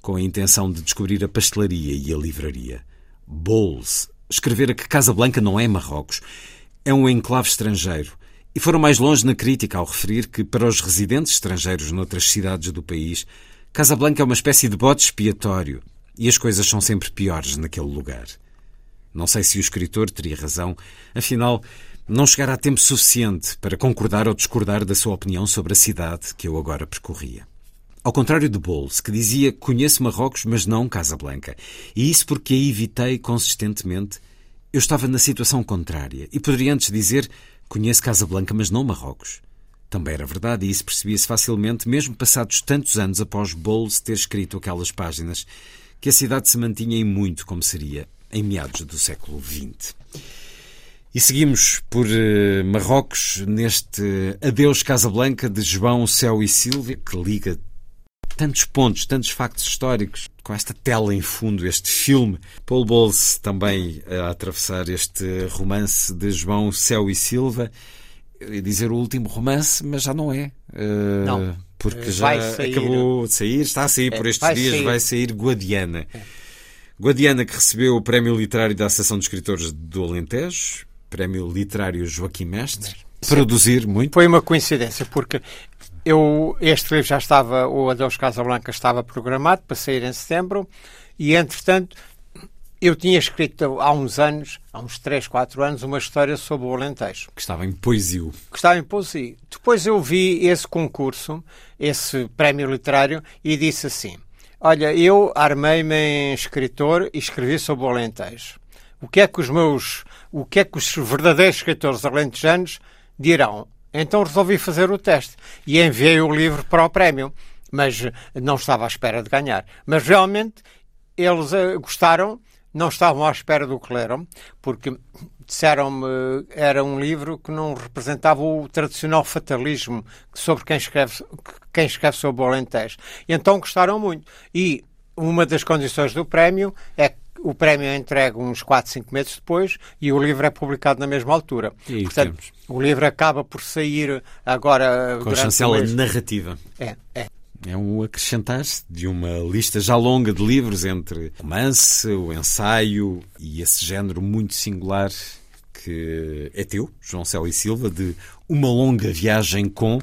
com a intenção de descobrir a pastelaria e a livraria. Bowles escrevera que Casablanca não é Marrocos, é um enclave estrangeiro. E foram mais longe na crítica ao referir que, para os residentes estrangeiros noutras cidades do país, Casablanca é uma espécie de bote expiatório e as coisas são sempre piores naquele lugar. Não sei se o escritor teria razão, afinal, não chegará tempo suficiente para concordar ou discordar da sua opinião sobre a cidade que eu agora percorria. Ao contrário de Bowles, que dizia conheço Marrocos, mas não Casablanca, e isso porque a evitei consistentemente, eu estava na situação contrária e poderia antes dizer conheço Casablanca, mas não Marrocos. Também era verdade e isso percebia-se facilmente, mesmo passados tantos anos após Bowles ter escrito aquelas páginas, que a cidade se mantinha em muito como seria em meados do século XX. E seguimos por uh, Marrocos neste Adeus Casablanca de João Céu e Silvia, que liga tantos pontos, tantos factos históricos, com esta tela em fundo, este filme. Paul Bowles também a atravessar este romance de João Céu e Silva. Eu ia dizer o último romance, mas já não é. Uh, não. Porque já sair. acabou de sair, está a sair por estes vai dias, sair. vai sair Guadiana. É. Guadiana, que recebeu o Prémio Literário da Associação de Escritores do Alentejo, Prémio Literário Joaquim Mestre, Sim. produzir muito. Foi uma coincidência, porque eu, este livro já estava, o Adeus Casablanca estava programado para sair em setembro, e entretanto eu tinha escrito há uns anos, há uns 3, 4 anos, uma história sobre o Alentejo. Que estava em poesia. Que estava em poesia. Depois eu vi esse concurso, esse prémio literário, e disse assim: Olha, eu armei-me em escritor e escrevi sobre o Alentejo. O que é que os meus, o que é que os verdadeiros escritores alentejanos dirão? Então resolvi fazer o teste e enviei o livro para o prémio, mas não estava à espera de ganhar. Mas realmente eles uh, gostaram não estavam à espera do que leram, porque disseram-me era um livro que não representava o tradicional fatalismo sobre quem escreve, quem escreve sobre o Alentejo. Então gostaram muito. E uma das condições do prémio é que o prémio é entregue uns 4, 5 meses depois e o livro é publicado na mesma altura. E Portanto, temos. o livro acaba por sair agora. Com a chancela narrativa. É, é. É um acrescentar de uma lista já longa de livros entre romance, o ensaio e esse género muito singular que é teu, João Célio e Silva, de Uma Longa Viagem com.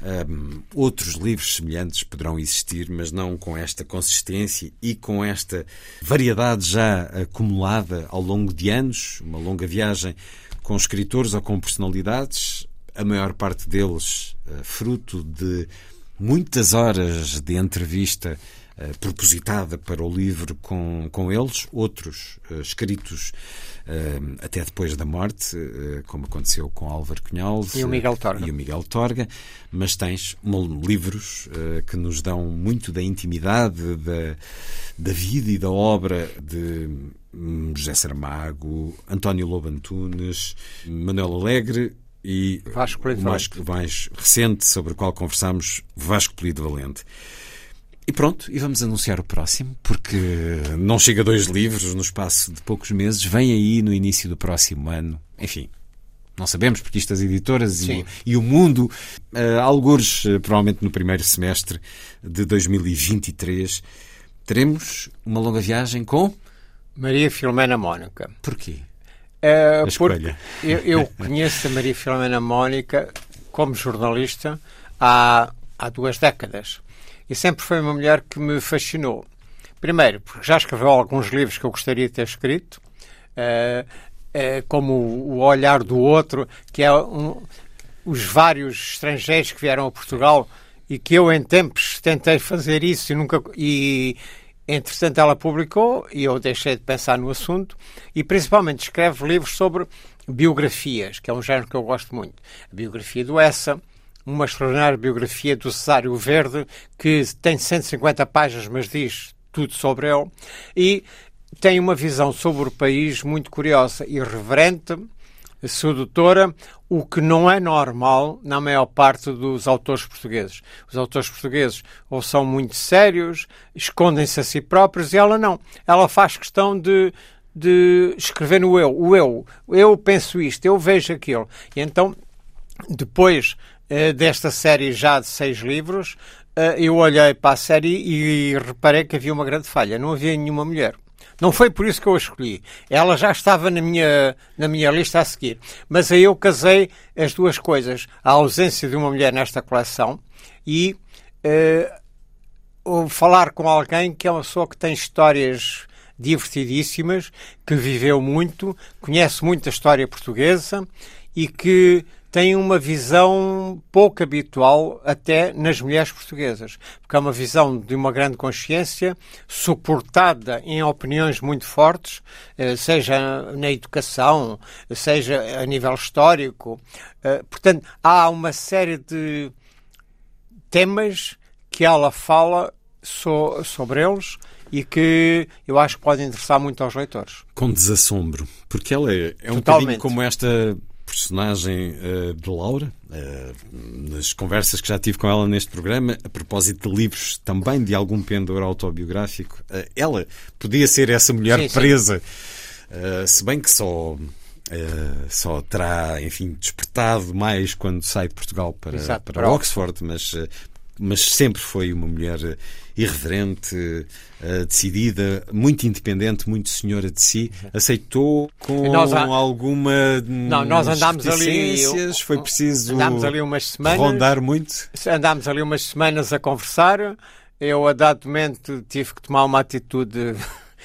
Um, outros livros semelhantes poderão existir, mas não com esta consistência e com esta variedade já acumulada ao longo de anos. Uma longa viagem com escritores ou com personalidades, a maior parte deles uh, fruto de muitas horas de entrevista uh, propositada para o livro com, com eles, outros uh, escritos até depois da morte, como aconteceu com Álvaro Cunhal e o Miguel Torga. E o Miguel Torga mas tens livros que nos dão muito da intimidade da, da vida e da obra de hum, José Saramago, António Lobo Antunes, Manuel Alegre e Vasco o mais, mais, recente sobre o qual conversamos, Vasco Polido Valente. E pronto, e vamos anunciar o próximo, porque não chega a dois livros no espaço de poucos meses, vem aí no início do próximo ano. Enfim, não sabemos, porque isto as editoras e, e, o mundo, uh, algures, uh, provavelmente no primeiro semestre de 2023, teremos uma longa viagem com. Maria Filomena Mónica. Porquê? Uh, porque eu, eu conheço a Maria Filomena Mónica como jornalista há, há duas décadas e sempre foi uma mulher que me fascinou. Primeiro, porque já escreveu alguns livros que eu gostaria de ter escrito, uh, uh, como O Olhar do Outro, que é um, os vários estrangeiros que vieram a Portugal e que eu em tempos tentei fazer isso e nunca e entretanto ela publicou e eu deixei de pensar no assunto e principalmente escreve livros sobre biografias, que é um género que eu gosto muito. A biografia do Essa, uma extraordinária biografia do Cesário Verde, que tem 150 páginas, mas diz tudo sobre ele, e tem uma visão sobre o país muito curiosa, irreverente, sedutora, o que não é normal na maior parte dos autores portugueses. Os autores portugueses ou são muito sérios, escondem-se a si próprios, e ela não. Ela faz questão de, de escrever no eu. O eu. Eu penso isto, eu vejo aquilo. E então, depois desta série já de seis livros, eh, eu olhei para a série e reparei que havia uma grande falha. Não havia nenhuma mulher. Não foi por isso que eu a escolhi. Ela já estava na minha, na minha lista a seguir. Mas aí eu casei as duas coisas. A ausência de uma mulher nesta coleção e uh, falar com alguém que é uma pessoa que tem histórias divertidíssimas, que viveu muito, conhece muito a história portuguesa e que tem uma visão pouco habitual até nas mulheres portuguesas, porque é uma visão de uma grande consciência, suportada em opiniões muito fortes, eh, seja na educação, seja a nível histórico. Eh, portanto, há uma série de temas que ela fala sobre eles e que eu acho que podem interessar muito aos leitores. Com desassombro, porque ela é, é um bocadinho como esta personagem uh, de Laura, uh, nas conversas que já tive com ela neste programa, a propósito de livros também de algum pendor autobiográfico, uh, ela podia ser essa mulher sim, presa, sim. se bem que só. só terá, enfim, despertado mais quando sai de Portugal para, Exato, para, para Oxford, mas, mas sempre foi uma mulher irreverente, uh, decidida, muito independente, muito senhora de si, aceitou com nós, alguma não, nós andámos ali foi preciso andámos ali umas semanas, rondar muito. Andámos ali umas semanas a conversar. Eu, a dado momento, tive que tomar uma atitude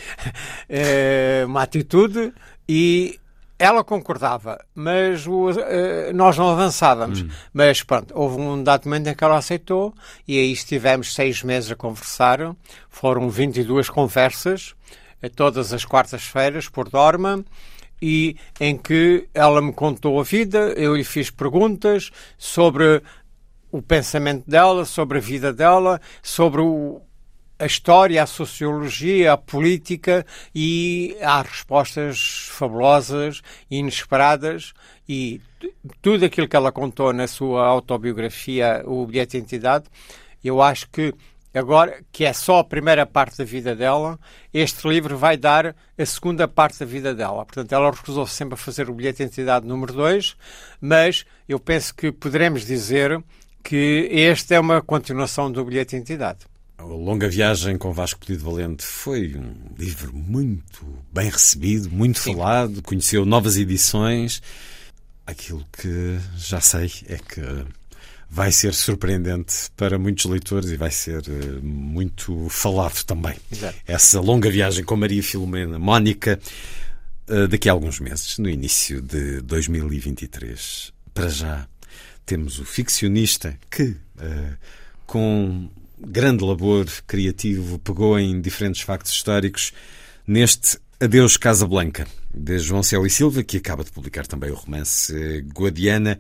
eh, uma atitude e ela concordava, mas o, eh, nós não avançávamos. Hum. Mas pronto, houve um dado momento em que ela aceitou e aí estivemos seis meses a conversar. Foram 22 conversas, eh, todas as quartas-feiras, por Dorma, e em que ela me contou a vida, eu lhe fiz perguntas sobre o pensamento dela, sobre a vida dela, sobre o, a história, a sociologia, a política e há respostas fabulosas, inesperadas e tudo aquilo que ela contou na sua autobiografia, o bilhete de identidade, eu acho que agora, que é só a primeira parte da vida dela, este livro vai dar a segunda parte da vida dela. Portanto, ela recusou-se sempre a fazer o bilhete de identidade número 2, mas eu penso que poderemos dizer que este é uma continuação do bilhete de identidade. A Longa Viagem com Vasco Pedido Valente foi um livro muito bem recebido, muito Sim. falado, conheceu novas edições. Aquilo que já sei é que vai ser surpreendente para muitos leitores e vai ser uh, muito falado também. Exato. Essa longa viagem com Maria Filomena Mónica uh, daqui a alguns meses, no início de 2023. Para já temos o ficcionista que, uh, com grande labor criativo, pegou em diferentes factos históricos neste Adeus Casablanca, de João Céu e Silva, que acaba de publicar também o romance Guadiana.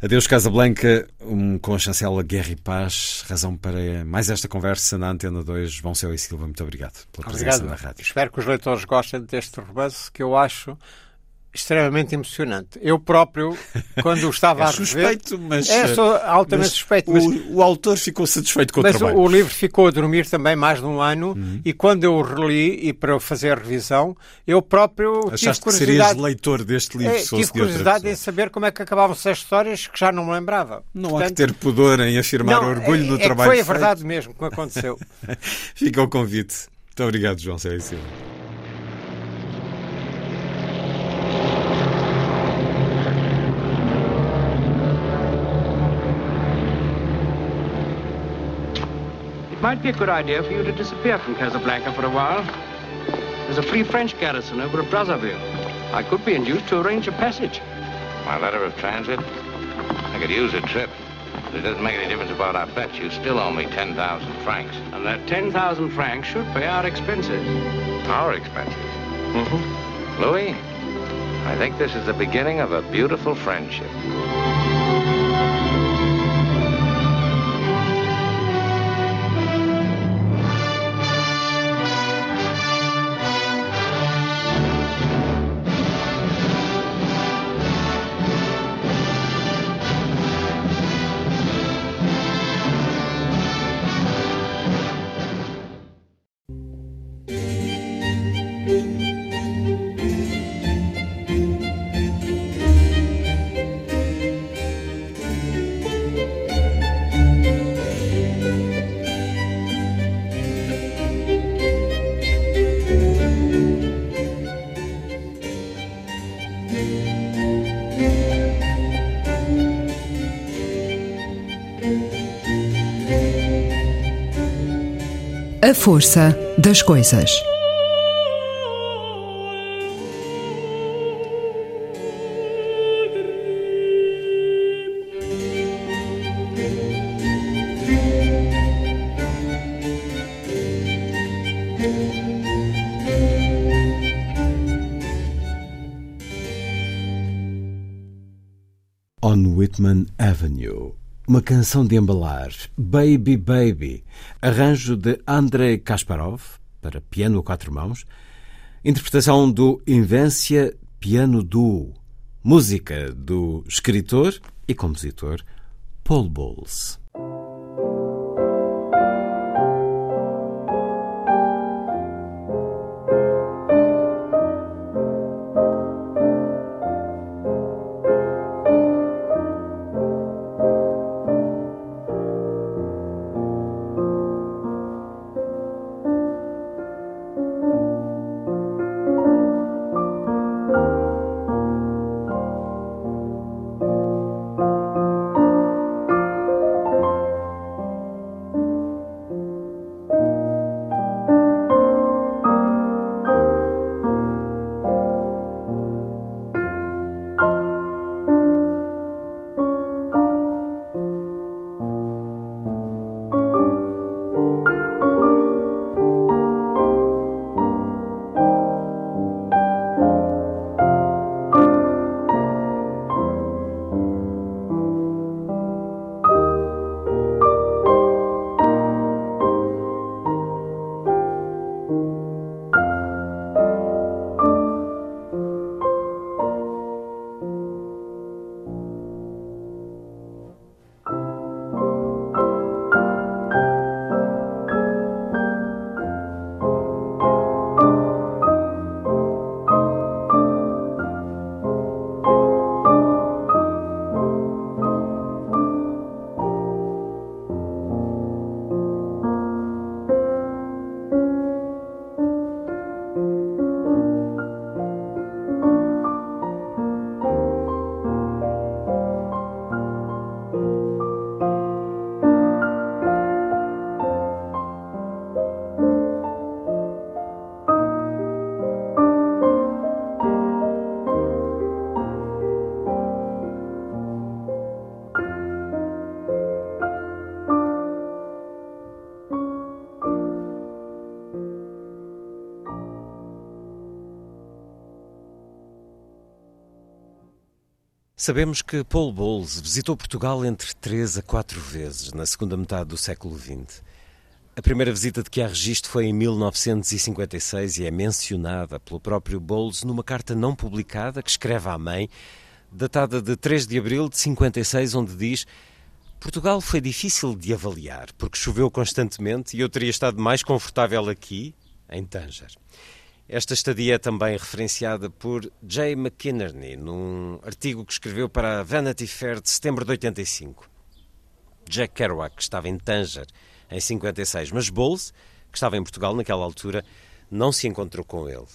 Adeus Casablanca, um, com a chancela Guerra e Paz, razão para mais esta conversa na Antena 2. João Céu e Silva, muito obrigado pela presença obrigado. na rádio. Espero que os leitores gostem deste romance, que eu acho extremamente emocionante. Eu próprio, quando o estava é a rever... suspeito, mas... É, sou altamente mas suspeito. Mas, o, o, autor ficou satisfeito com o mas trabalho. Mas o livro ficou a dormir também mais de um ano uhum. e quando eu o reli e para fazer a revisão, eu próprio Achaste tive curiosidade... que serias leitor deste livro, é, Tive curiosidade em saber como é que acabavam-se as histórias que já não me lembrava. Não Portanto, há que ter pudor em afirmar não, orgulho no é trabalho foi a verdade mesmo que aconteceu. Fica o convite. Muito obrigado, João Céu Silva. It might be a good idea for you to disappear from Casablanca for a while. There's a free French garrison over at Brazzaville. I could be induced to arrange a passage. My letter of transit? I could use a trip. But it doesn't make any difference about our bet. You still owe me 10,000 francs. And that 10,000 francs should pay our expenses. Our expenses? Mm-hmm. Louis, I think this is the beginning of a beautiful friendship. Força das coisas. On Whitman Avenue. Uma canção de embalar, Baby Baby, arranjo de Andrei Kasparov, para piano a quatro mãos, interpretação do Invencia Piano Duo, música do escritor e compositor Paul Bowles. Sabemos que Paul Bowles visitou Portugal entre três a quatro vezes na segunda metade do século XX. A primeira visita de que há registro foi em 1956 e é mencionada pelo próprio Bowles numa carta não publicada que escreve à mãe, datada de 3 de abril de 56, onde diz Portugal foi difícil de avaliar porque choveu constantemente e eu teria estado mais confortável aqui, em Tanger. Esta estadia é também referenciada por Jay McInerney num artigo que escreveu para a Vanity Fair de setembro de 85. Jack Kerouac, que estava em Tanger em 56, mas Bowles, que estava em Portugal naquela altura, não se encontrou com ele.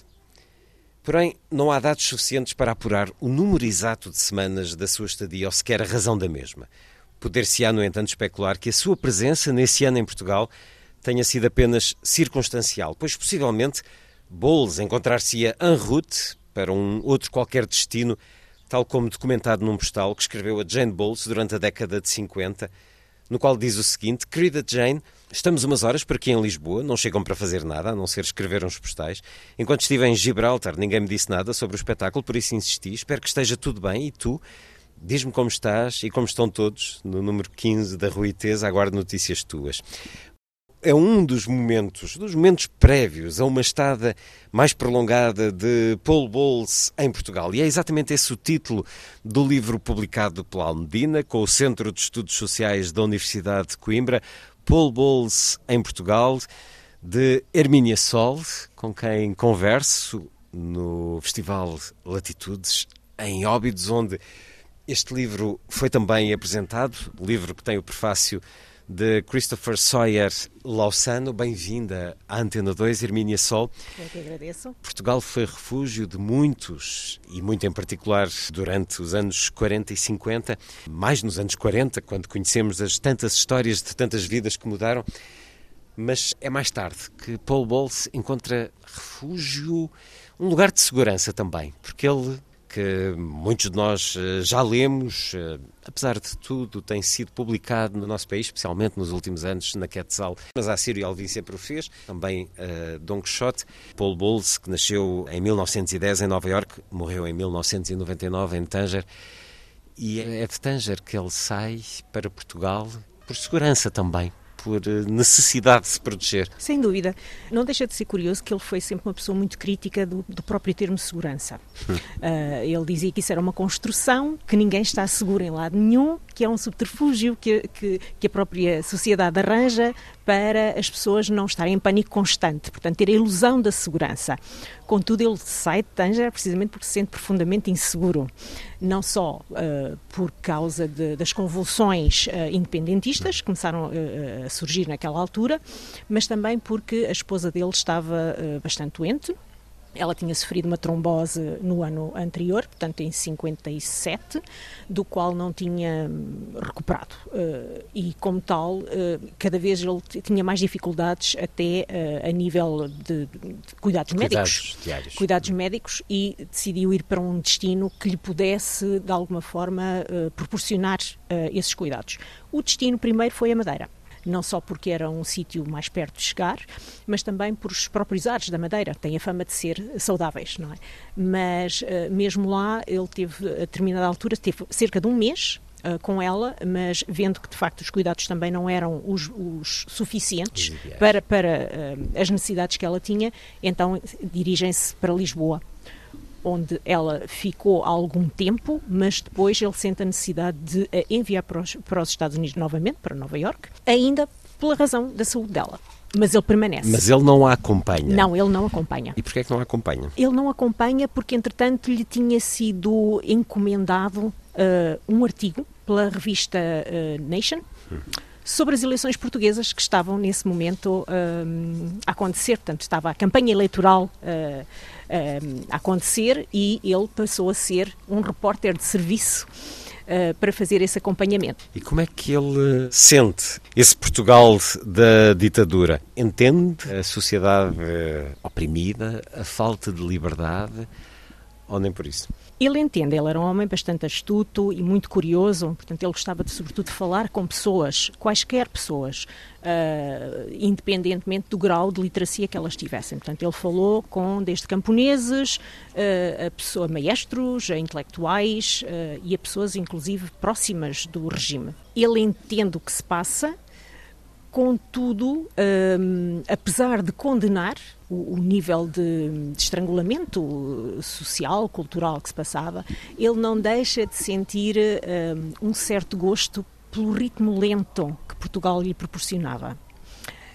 Porém, não há dados suficientes para apurar o número exato de semanas da sua estadia ou sequer a razão da mesma. Poder-se-á, no entanto, especular que a sua presença nesse ano em Portugal tenha sido apenas circunstancial, pois possivelmente Bowles encontrar-se-ia en route para um outro qualquer destino, tal como documentado num postal que escreveu a Jane Bowles durante a década de 50, no qual diz o seguinte: Querida Jane, estamos umas horas por aqui em Lisboa, não chegam para fazer nada, a não ser escrever uns postais. Enquanto estive em Gibraltar, ninguém me disse nada sobre o espetáculo, por isso insisti. Espero que esteja tudo bem. E tu? Diz-me como estás e como estão todos no número 15 da Ruiteza. Aguardo notícias tuas é um dos momentos, dos momentos prévios a uma estada mais prolongada de Paul Bowles em Portugal. E é exatamente esse o título do livro publicado pela Almedina, com o Centro de Estudos Sociais da Universidade de Coimbra, Paul Bowles em Portugal, de Hermínia Sol, com quem converso no Festival Latitudes, em Óbidos, onde este livro foi também apresentado, livro que tem o prefácio de Christopher Sawyer Lausanne. Bem-vinda à Antena 2, Hermínia Sol. Eu que agradeço. Portugal foi refúgio de muitos, e muito em particular durante os anos 40 e 50, mais nos anos 40, quando conhecemos as tantas histórias de tantas vidas que mudaram. Mas é mais tarde que Paul Bowles encontra refúgio, um lugar de segurança também, porque ele que muitos de nós eh, já lemos, eh, apesar de tudo, tem sido publicado no nosso país, especialmente nos últimos anos, na Quetzal. Mas a Sírio Alvim sempre o fez, também uh, Don Quixote. Paul Bowles, que nasceu em 1910 em Nova York, morreu em 1999 em Tanger. E é de Tanger que ele sai para Portugal, por segurança também por eh, necessidade de se proteger. Sem dúvida. Não deixa de ser curioso que ele foi sempre uma pessoa muito crítica do, do próprio termo segurança. Uh, ele dizia que isso era uma construção, que ninguém está seguro em lado nenhum, que é um subterfúgio que, que, que a própria sociedade arranja para as pessoas não estarem em pânico constante, portanto, ter a ilusão da segurança. Contudo, ele sai de Tanger precisamente porque se sente profundamente inseguro, não só uh, por causa de, das convulsões uh, independentistas que começaram uh, a surgir naquela altura, mas também porque a esposa dele estava bastante doente, ela tinha sofrido uma trombose no ano anterior, portanto em 57, do qual não tinha hum, recuperado. Uh, e, como tal, uh, cada vez ele tinha mais dificuldades até uh, a nível de, de cuidados, cuidados médicos. Diários. Cuidados médicos e decidiu ir para um destino que lhe pudesse, de alguma forma, proporcionar esses cuidados. O destino primeiro foi a Madeira não só porque era um sítio mais perto de chegar, mas também por os próprios ares da Madeira, têm a fama de ser saudáveis, não é? Mas uh, mesmo lá ele teve, a determinada altura, teve cerca de um mês Uh, com ela, mas vendo que de facto os cuidados também não eram os, os suficientes para, para uh, as necessidades que ela tinha, então dirigem-se para Lisboa onde ela ficou há algum tempo, mas depois ele sente a necessidade de a enviar para os, para os Estados Unidos novamente, para Nova York, ainda pela razão da saúde dela. Mas ele permanece. Mas ele não a acompanha. Não, ele não acompanha. E porquê é que não a acompanha? Ele não acompanha porque, entretanto, lhe tinha sido encomendado uh, um artigo pela revista uh, Nation hum. Sobre as eleições portuguesas que estavam nesse momento uh, a acontecer. Portanto, estava a campanha eleitoral a acontecer e ele passou a ser um repórter de serviço Uh, para fazer esse acompanhamento. E como é que ele sente esse Portugal da ditadura? Entende a sociedade uh, oprimida, a falta de liberdade? Ou nem por isso? Ele entende, ele era um homem bastante astuto e muito curioso, portanto, ele gostava de, sobretudo de falar com pessoas, quaisquer pessoas, uh, independentemente do grau de literacia que elas tivessem. Portanto, ele falou com desde camponeses, uh, a pessoa, maestros, a intelectuais uh, e a pessoas, inclusive, próximas do regime. Ele entende o que se passa, contudo, um, apesar de condenar o, o nível de, de, estrangulamento social, cultural que se passava, ele não deixa de sentir um, um certo gosto pelo ritmo lento que Portugal lhe proporcionava.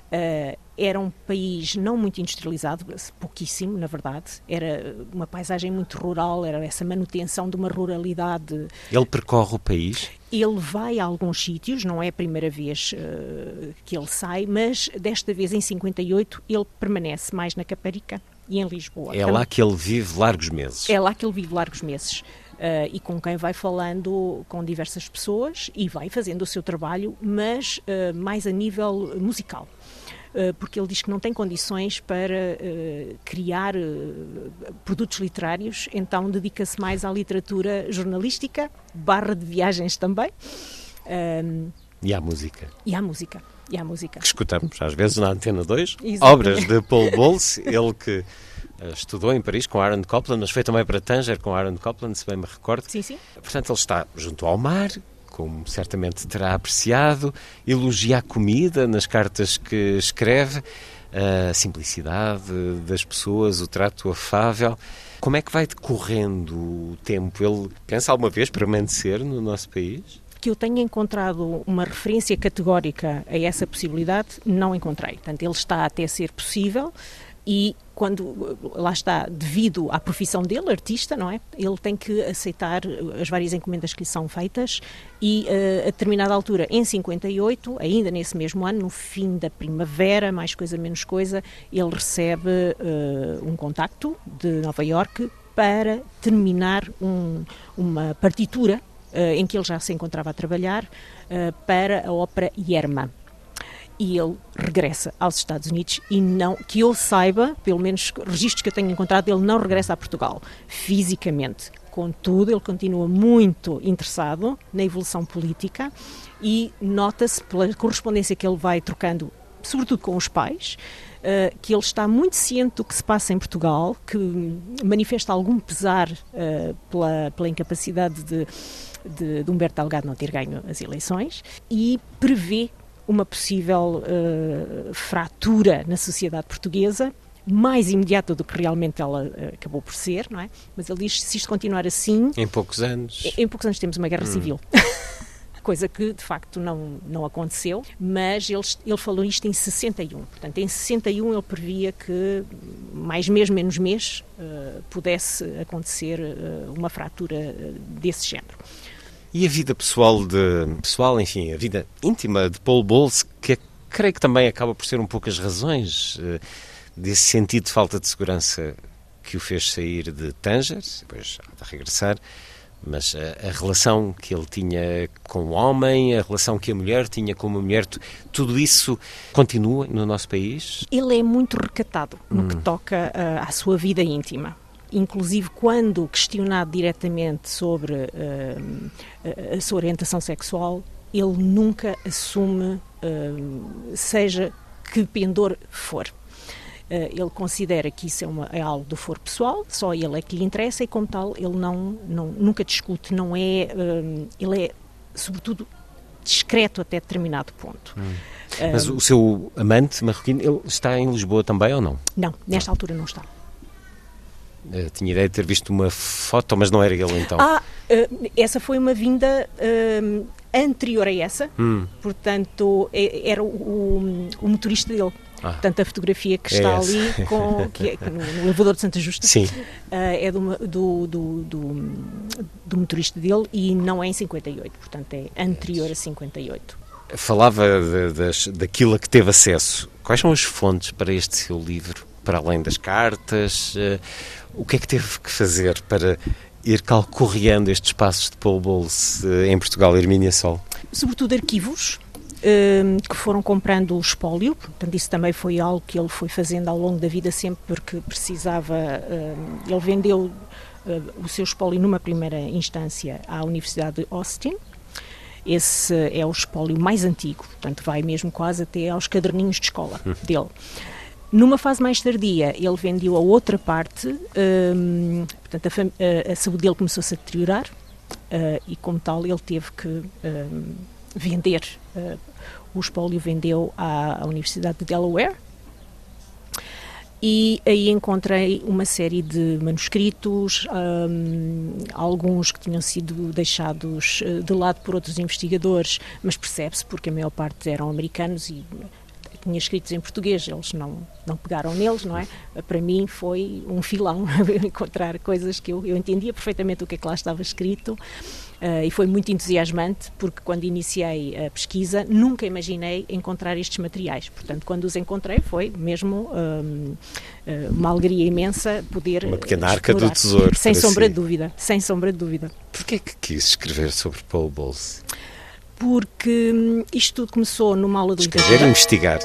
Uh, era um país não muito industrializado, pouquíssimo, na verdade. Era uma paisagem muito rural, era essa manutenção de uma ruralidade. Ele percorre o país? Ele vai a alguns sítios, não é a primeira vez uh, que ele sai, mas desta vez, em 58, ele permanece mais na Caparica e em Lisboa. É lá que ele vive largos meses? É lá que ele vive largos meses. Uh, e com quem vai falando com diversas pessoas e vai fazendo o seu trabalho, mas uh, mais a nível musical. Eh, porque ele diz que não tem condições para uh, criar uh, produtos literários, então dedica-se mais à literatura jornalística, barra de viagens também. E à música. E à música. E à música. Que escutamos às vezes na Antena 2, Exatamente. obras de Paul Bowles, ele que estudou em Paris com Aaron Copland, mas foi também para Tanger com Aaron Copland, se bem me recordo. Sim, sim. Portanto, ele está junto ao mar, como certamente terá apreciado, elogia a comida nas cartas que escreve, a simplicidade das pessoas, o trato afável. Como é que vai decorrendo o tempo? Ele pensa alguma vez permanecer no nosso país? que eu tenha encontrado uma referência categórica a essa possibilidade, não encontrei. Portanto, ele está até ser possível e quando lá está devido à profissão dele, artista, não é? Ele tem que aceitar as várias encomendas que lhe são feitas e uh, a determinada altura, em 58, ainda nesse mesmo ano, no fim da primavera, mais coisa menos coisa, ele recebe uh, um contacto de Nova York para terminar um, uma partitura uh, em que ele já se encontrava a trabalhar para a ópera Yerma e ele regressa aos Estados Unidos e não, que eu saiba, pelo menos registros que eu tenho encontrado, ele não regressa a Portugal fisicamente. Contudo, ele continua muito interessado na evolução política e nota-se pela correspondência que ele vai trocando, sobretudo com os pais, Uh, que ele está muito ciente do que se passa em Portugal, que manifesta algum pesar uh, pela, pela incapacidade de, de, de Humberto Delgado não ter ganho as eleições e prevê uma possível uh, fratura na sociedade portuguesa, mais imediata do que realmente ela uh, acabou por ser, não é? Mas ele diz se isto continuar assim. Em poucos anos. Em, em poucos anos temos uma guerra hum. civil. Coisa que de facto não, não aconteceu, mas ele, ele falou isto em 61. Portanto, em 61 ele previa que mais mês, menos mês, uh, pudesse acontecer uma fratura desse género. E a vida pessoal de pessoal, enfim, a vida íntima de Paul Bowles, que creio que também acaba por ser um pouco as razões uh, desse sentido de falta de segurança que o fez sair de Tanger, depois de regressar, mas a, a, relação que ele tinha com o homem, a relação que a mulher tinha com uma mulher, tudo isso continua no nosso país? Ele é muito recatado no hum. que toca uh, à sua vida íntima inclusive quando questionado diretamente sobre uh, a sua orientação sexual, ele nunca assume, uh, seja que pendor for. Uh, ele considera que isso é, uma, é, algo do foro pessoal, só ele é que lhe interessa e, como tal, ele não, não nunca discute, não é. ele é, sobretudo, discreto até determinado ponto. Hum. Mas o seu amante marroquino, ele está em Lisboa também ou não? Não, nesta não. altura não está. Uh, tinha ideia de ter visto uma foto, mas não era ele então. Ah, uh, essa foi uma vinda uh, anterior a essa, hum. portanto, é, era o, o, motorista dele. Ah. Portanto, a fotografia que está é ali com, que é, no, no, elevador de Santa Justa é do, do, do, do, motorista dele e não é em 58, portanto é anterior a 58. Falava de, das, daquilo a que teve acesso. Quais são as fontes para este seu livro? Para além das cartas, o que é que teve que fazer para ir calcorreando estes passos de Paul Bowles eh, em Portugal, Hermínia Sol? Sobretudo arquivos, ehm, que foram comprando o espólio, portanto isso também foi algo que ele foi fazendo ao longo da vida sempre porque precisava, ehm, ele vendeu o seu espólio numa primeira instância à Universidade de Austin. Esse é o espólio mais antigo, portanto vai mesmo quase até aos caderninhos de escola dele. Numa fase mais tardia, ele vendeu a outra parte, hum, portanto, a, a, saúde dele começou -se a deteriorar uh, e, como tal, ele teve que hum, vender. Uh, o espólio vendeu à, à Universidade de Delaware, e aí encontrei uma série de manuscritos, um, alguns que tinham sido deixados eh, de lado por outros investigadores, mas percebe-se porque a maior parte eram americanos e tinha escritos em português, eles não, não pegaram neles, não é? Para mim foi um filão encontrar coisas que eu, eu entendia perfeitamente o que é que lá estava escrito uh, e foi muito entusiasmante porque quando iniciei a pesquisa nunca imaginei encontrar estes materiais. Portanto, quando os encontrei foi mesmo um, eh, uma alegria imensa poder. Uma pequena arca do tesouro. Sem sombra si. de dúvida, sem sombra de dúvida. Porquê é que quis escrever sobre Paul Bowles? Porque hum, isto tudo começou numa aula de Escrever literatura. e investigar.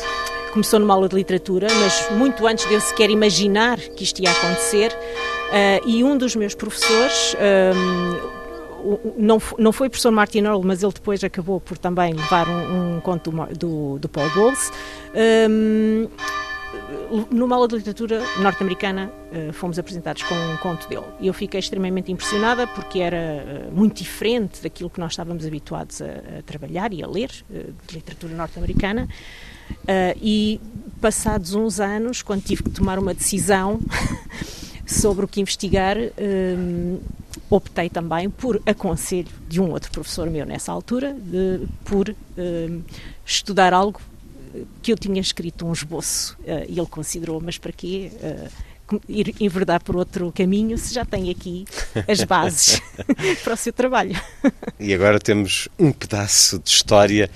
Começou numa aula de literatura, mas muito antes de eu sequer imaginar que isto ia acontecer. Uh, e um dos meus professores, um, não, não foi o professor Martin Earl, mas ele depois acabou por também levar um, um conto do, do, do Paul Bowles. Um, numa aula de literatura norte-americana eh, fomos apresentados com um conto dele. E eu fiquei extremamente impressionada porque era eh, muito diferente daquilo que nós estávamos habituados a, a trabalhar e a ler eh, de literatura norte-americana. E passados uns anos quando tive que tomar uma decisão sobre o que investigar optei também por aconselho de um outro professor meu nessa altura de, por estudar algo que eu tinha escrito um esboço uh, e ele considerou, mas para quê? Uh, ir enverdar por outro caminho se já tem aqui as bases para o seu trabalho. E agora temos um pedaço de história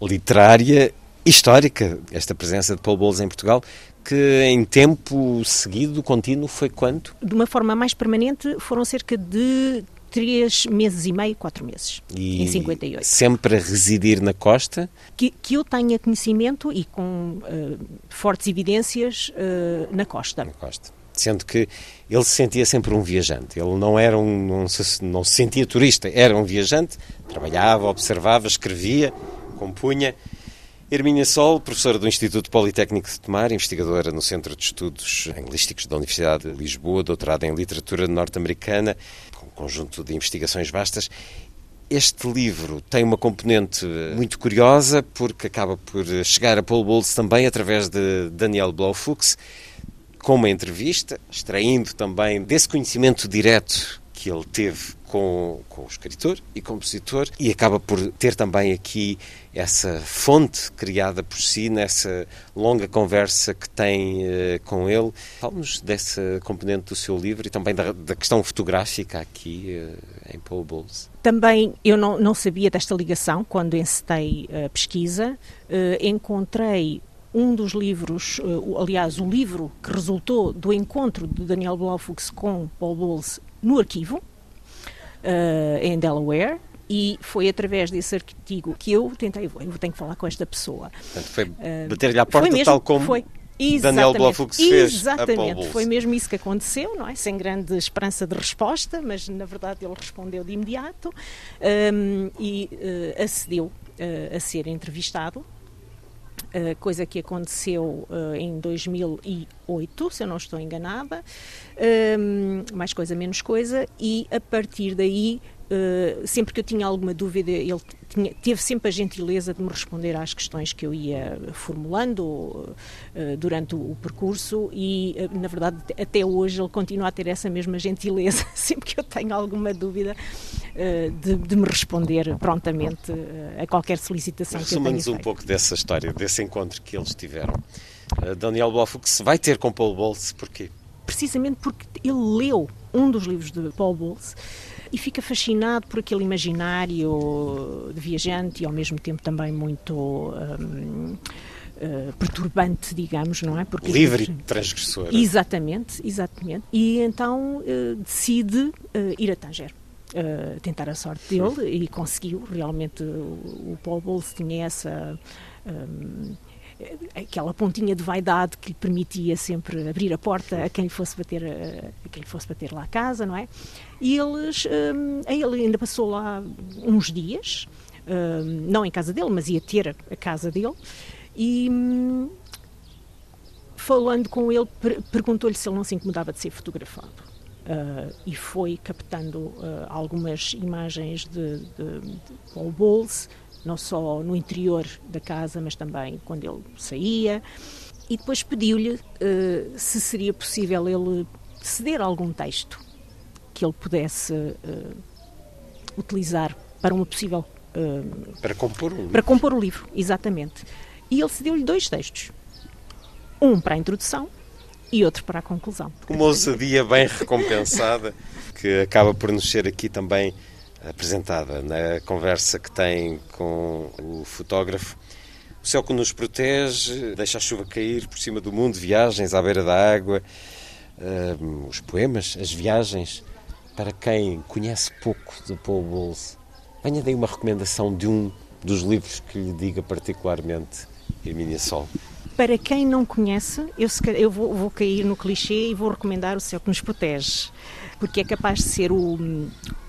literária histórica, esta presença de Paul Bowles em Portugal, que em tempo seguido, contínuo, foi quanto? De uma forma mais permanente, foram cerca de três meses e meio, quatro meses, e em 58. Sempre a residir na costa? Que, que eu tenha conhecimento e com uh, fortes evidências uh, na costa. Na costa. Sendo que ele se sentia sempre um viajante, ele não era um, não se, não se sentia turista, era um viajante, trabalhava, observava, escrevia, compunha. Hermínia Sol, professora do Instituto Politécnico de Tomar, investigadora no Centro de Estudos Linguísticos da Universidade de Lisboa, doutorada em Literatura Norte-Americana, conjunto de investigações vastas. Este livro tem uma componente muito curiosa porque acaba por chegar a Paul Bowles também através de Daniel Blaufuchs, com uma entrevista, extraindo também desse conhecimento direto que ele teve com, com o escritor e compositor e acaba por ter também aqui essa fonte criada por si nessa longa conversa que tem uh, com ele. Fale-nos dessa componente do seu livro e também da, da questão fotográfica aqui uh, em Paul Bowles. Também eu não, não sabia desta ligação quando encetei a pesquisa. Uh, encontrei um dos livros, aliás, o livro que resultou do encontro de Daniel Blaufux com Paul Bowles no arquivo, uh, em Delaware, e foi através desse artigo que eu tentei, eu tenho que falar com esta pessoa. Portanto, foi uh, bater-lhe à porta mesmo, tal como foi. Daniel Blofux fez Exatamente, foi mesmo isso que aconteceu, não é? Sem grande esperança de resposta, mas na verdade ele respondeu de imediato um, e uh, acedeu uh, a ser entrevistado Uh, coisa que aconteceu uh, em 2008, se eu não estou enganada, uh, mais coisa, menos coisa, e a partir daí, sempre que eu tinha alguma dúvida, ele tinha, teve sempre a gentileza de me responder às questões que eu ia formulando durante o, o, percurso, e na verdade, até hoje, ele continua a ter essa mesma gentileza, sempre que eu tenho alguma dúvida, de, de, me responder prontamente a qualquer solicitação que eu tenha feito. um pouco dessa história, desse encontro que eles tiveram. Uh, Daniel Blofux vai ter com Paul Bowles, porquê? Precisamente porque ele leu um dos livros de Paul Bowles e fica fascinado por aquele imaginário de viajante e ao mesmo tempo também muito uh, perturbante, digamos, não é? Porque Livre e transgressor. Exatamente, exatamente. E então uh, decide uh, ir a Tanger. Tentar a sorte dele e conseguiu realmente o, o Paul Bowles tinha essa um, aquela pontinha de vaidade que lhe permitia sempre abrir a porta a quem lhe fosse bater, a quem lhe fosse bater lá a casa, não é? E eles, um, ele ainda passou lá uns dias, um, não em casa dele, mas ia ter a casa dele, e um, falando com ele, per perguntou-lhe se ele não se incomodava de ser fotografado. Uh, e foi captando uh, algumas imagens de, de, de Paul Bowles, não só no interior da casa, mas também quando ele saía. E depois pediu-lhe uh, se seria possível ele ceder algum texto que ele pudesse utilizar para uma possível. para compor um livro. Para compor o livro, exatamente. E ele cedeu-lhe dois textos. Um para a introdução e outro para a conclusão. Uma ousadia bem recompensada que acaba por nos ser aqui também apresentada na conversa que tem com o fotógrafo. O céu que nos protege, deixa a chuva cair por cima do mundo, viagens à beira da água, uh, os poemas, as viagens. Para quem conhece pouco de Paul Bowles, venha daí uma recomendação de um dos livros que lhe diga particularmente Hermínia Sol. Para quem não conhece, eu, eu vou, vou, cair no clichê e vou recomendar O Céu que Nos Protege, porque é capaz de ser o,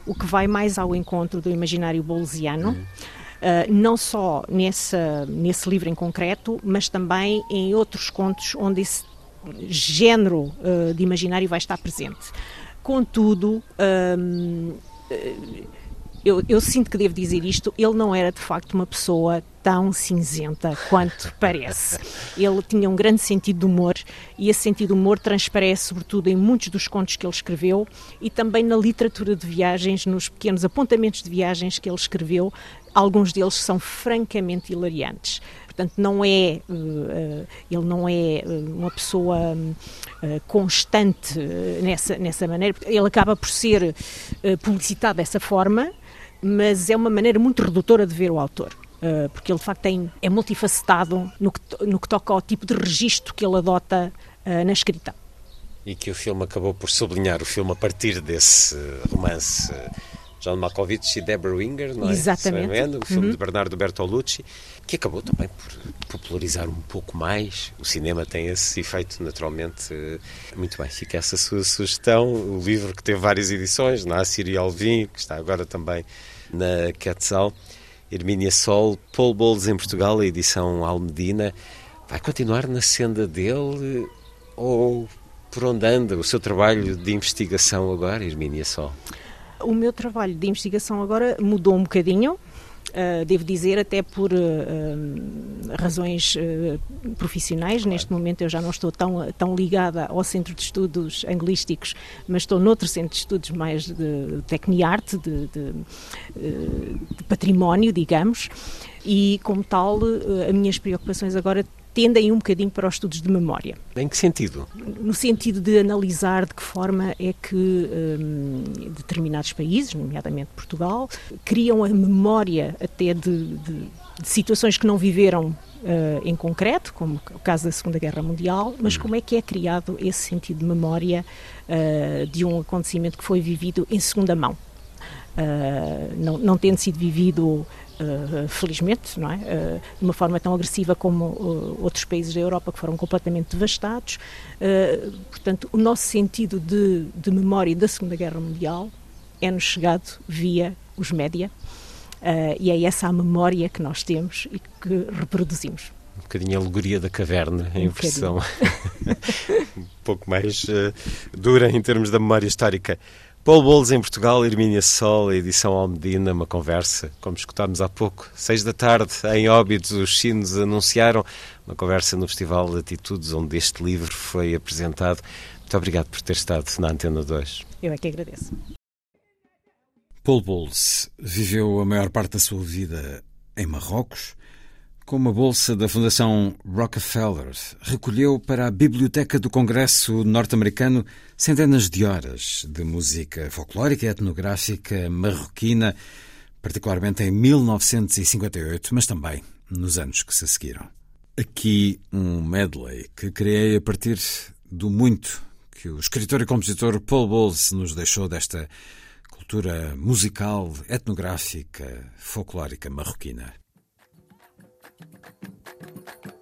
o que vai mais ao encontro do imaginário bolesiano. Uhum. Uh, não só nesse, nesse livro em concreto, mas também em outros contos onde esse género uh, de imaginário vai estar presente. Contudo, um, eu, eu, sinto que devo dizer isto, ele não era de facto uma pessoa tão cinzenta quanto parece. Ele tinha um grande sentido de humor e esse sentido de humor transparece sobretudo em muitos dos contos que ele escreveu e também na literatura de viagens, nos pequenos apontamentos de viagens que ele escreveu, alguns deles são francamente hilariantes. Portanto, não é, uh, ele não é uma pessoa constante nessa, nessa maneira, ele acaba por ser publicitado dessa forma, mas é uma maneira muito redutora de ver o autor. Uh, porque ele de facto tem, é multifacetado no que, no que toca ao tipo de registro que ele adota uh, na escrita. E que o filme acabou por sublinhar, o filme a partir desse romance John Malkovich e Deborah Winger, não é? Exatamente. O filme uhum. de Bernardo Bertolucci, que acabou também por popularizar um pouco mais. O cinema tem esse efeito, naturalmente. Muito bem, fica essa sua sugestão. O livro que teve várias edições, na Assiri Alvim, que está agora também na Quetzal. Hermínia Sol, Paul Bowles em Portugal, a edição Almedina. Vai continuar na senda dele ou por onde anda o seu trabalho de investigação agora, Hermínia Sol? O meu trabalho de investigação agora mudou um bocadinho. Uh, devo dizer, até por uh, razões uh, profissionais. Claro. Neste momento eu já não estou tão, tão ligada ao Centro de Estudos Anglísticos, mas estou noutro Centro de Estudos mais de Tecniarte, de, de, de património, digamos, e como tal, as minhas preocupações agora tendem um bocadinho para os estudos de memória. Em que sentido? No sentido de analisar de que forma é que hum, determinados países, nomeadamente Portugal, criam a memória até de, de, de situações que não viveram Uh, em concreto, como o caso da Segunda Guerra Mundial, mas hum. como é que é criado esse sentido de memória uh, de um acontecimento que foi vivido em segunda mão? Uh, não, não tendo sido vivido Uh, felizmente, não é? Uh, de uma forma tão agressiva como uh, outros países da Europa que foram completamente devastados. portanto, o nosso sentido de, de, memória da Segunda Guerra Mundial é-nos chegado via os média e é essa a memória que nós temos e que reproduzimos. Um bocadinho a alegoria da caverna, em um versão um pouco mais dura em termos da memória histórica. Paul Bowles em Portugal, Hermínia Sol, edição Almedina, uma conversa, como escutámos há pouco, seis da tarde, em Óbidos, os sinos anunciaram uma conversa no Festival de Atitudes, onde este livro foi apresentado. Muito obrigado por ter estado na Antena 2. Eu é que agradeço. Paul Bowles viveu a maior parte da sua vida em Marrocos, com uma bolsa da Fundação Rockefeller, recolheu para a Biblioteca do Congresso norte-americano centenas de horas de música folclórica e etnográfica marroquina, particularmente em 1958, mas também nos anos que se seguiram. Aqui um medley que criei a partir do muito que o escritor e compositor Paul Bowles nos deixou desta cultura musical, etnográfica, folclórica marroquina. Thank you.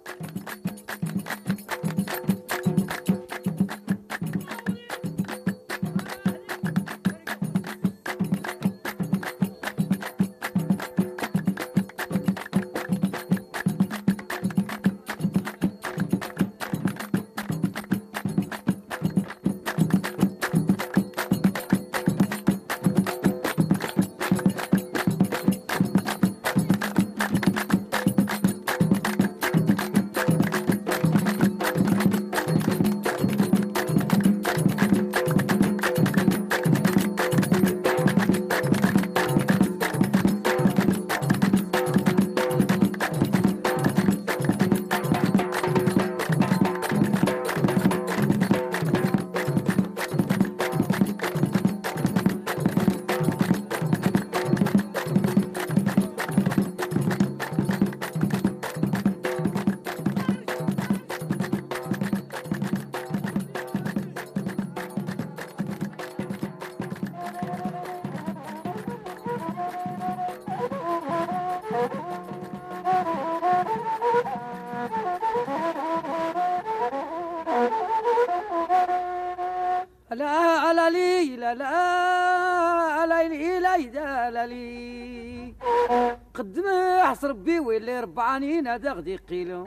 طبعاني هنا داغدي قيلو.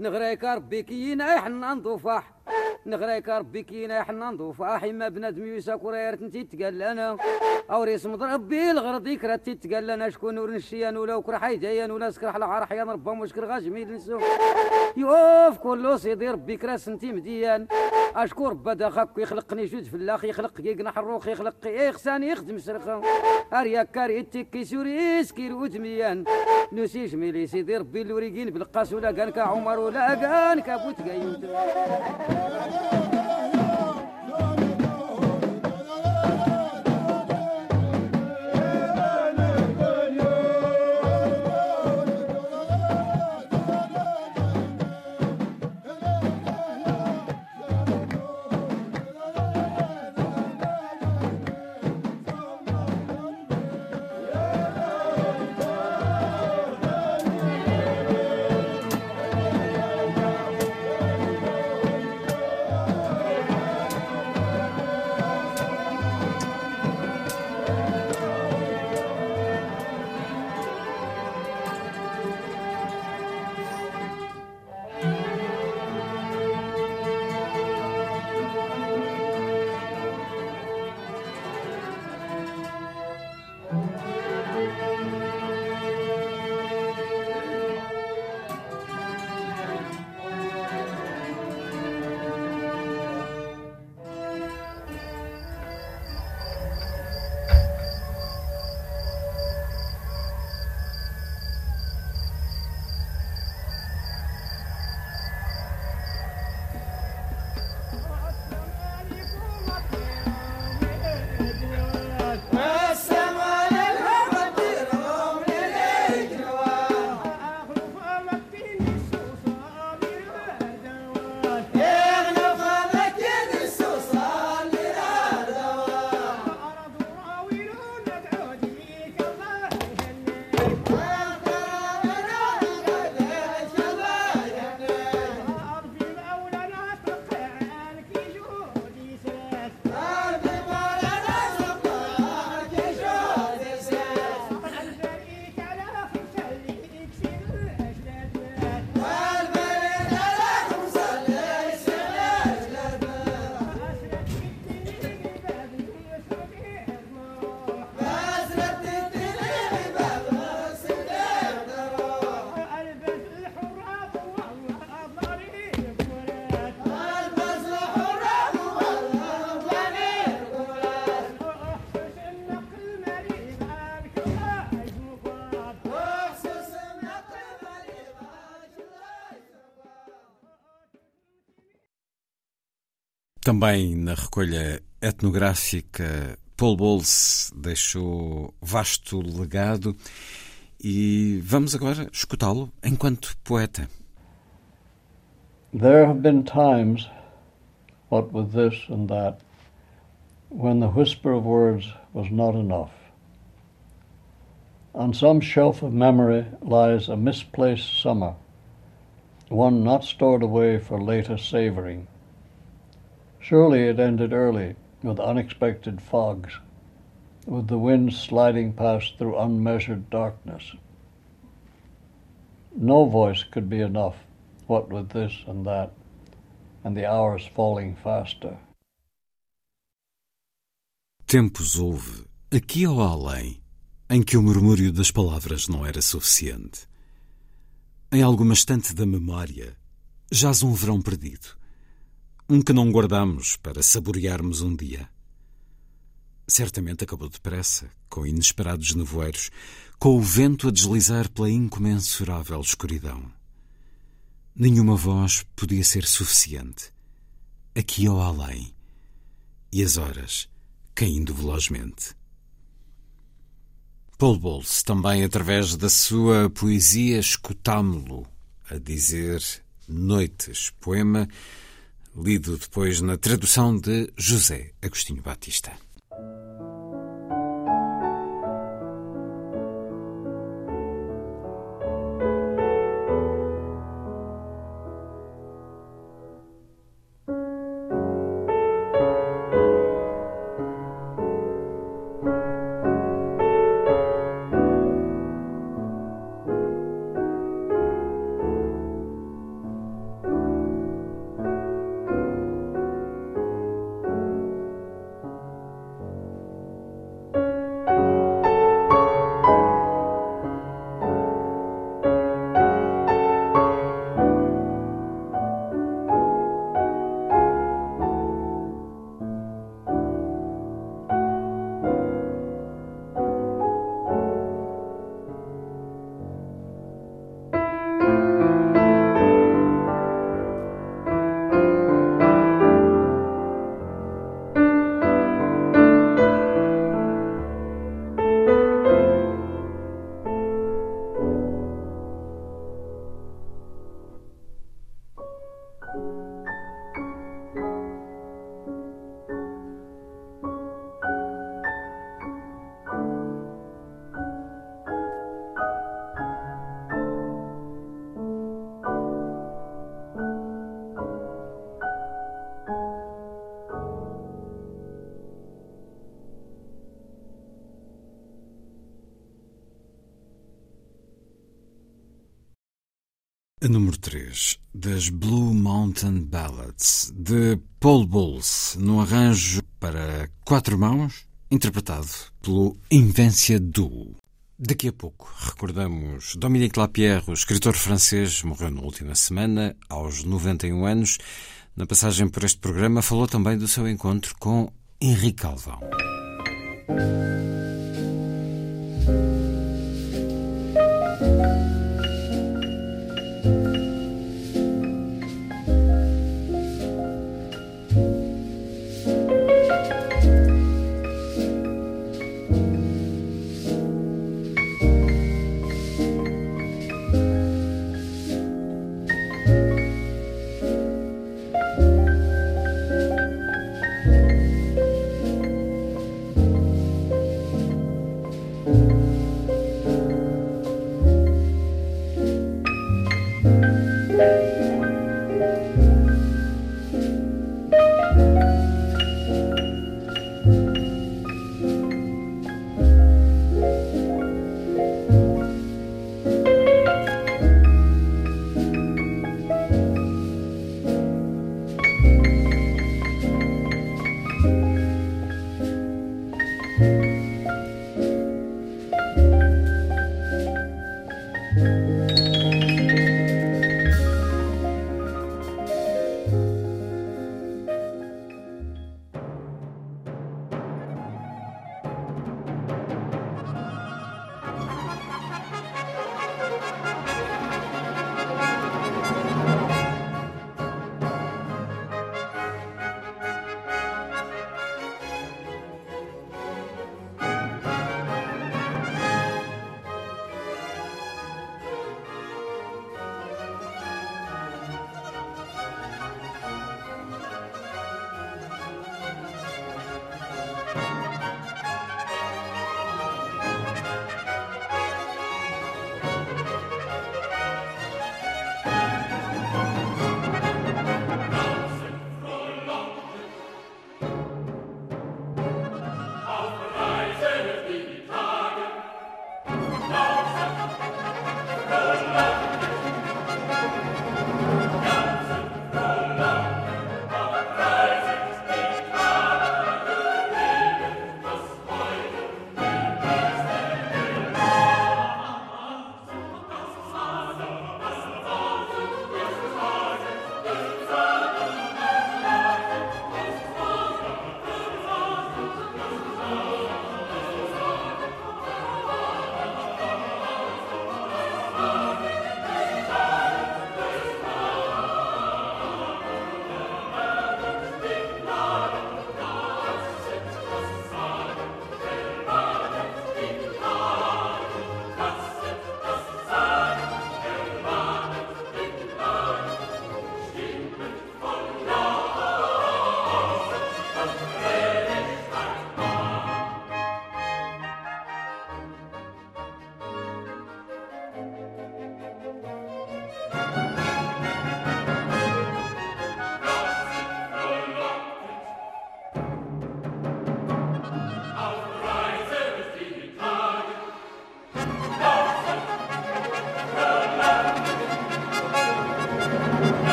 نغريك ربي كينا حنا نضوفاح. نغريك ربي كينا حنا نضوفاح. إما بنادم يوساك تنتي تقال أنا أو ريس مضرب بيه الغرض يكرا أنا شكون ورنشيان ولا وكرا حيديان ولا سكرح لعار حيان ربهم وشكر غاجمي نسو يوف كلو سيدي ربي كراس انتي مديان. اشكور بدا خاك يخلقني جوج فلاخ يخلق كيك نحروخ يخلق يخسان يخدم سرقه كي سوريس كي كير ميان نوسي جميلي سيدي ربي الوريقين بالقاس ولا كان كعمر ولا كان كابوت قايم Também na recolha etnográfica, Paul Bowles deixou vasto legado e vamos agora escutá-lo enquanto poeta. There have been times, what with this and that, when the whisper of words was not enough. On some shelf of memory lies a misplaced summer, one not stored away for later savoring. Surely it ended early, with unexpected fogs, with the wind sliding past through unmeasured darkness. No voice could be enough, what with this and that, and the hours falling faster. Tempos houve, aqui ou além, em que o murmúrio das palavras não era suficiente. Em alguma estante da memória, jaz um verão perdido um que não guardamos para saborearmos um dia. Certamente acabou depressa, com inesperados nevoeiros, com o vento a deslizar pela incomensurável escuridão. Nenhuma voz podia ser suficiente, aqui ou além, e as horas caindo velozmente. Paul Bowles, também através da sua poesia, escutámo-lo a dizer noites, poema lido depois na tradução de José Agostinho Batista. Quatro mãos, interpretado pelo Invencia Duo. Daqui a pouco recordamos Dominique Lapierre, o escritor francês, morreu na última semana, aos 91 anos. Na passagem por este programa, falou também do seu encontro com Henrique Calvão.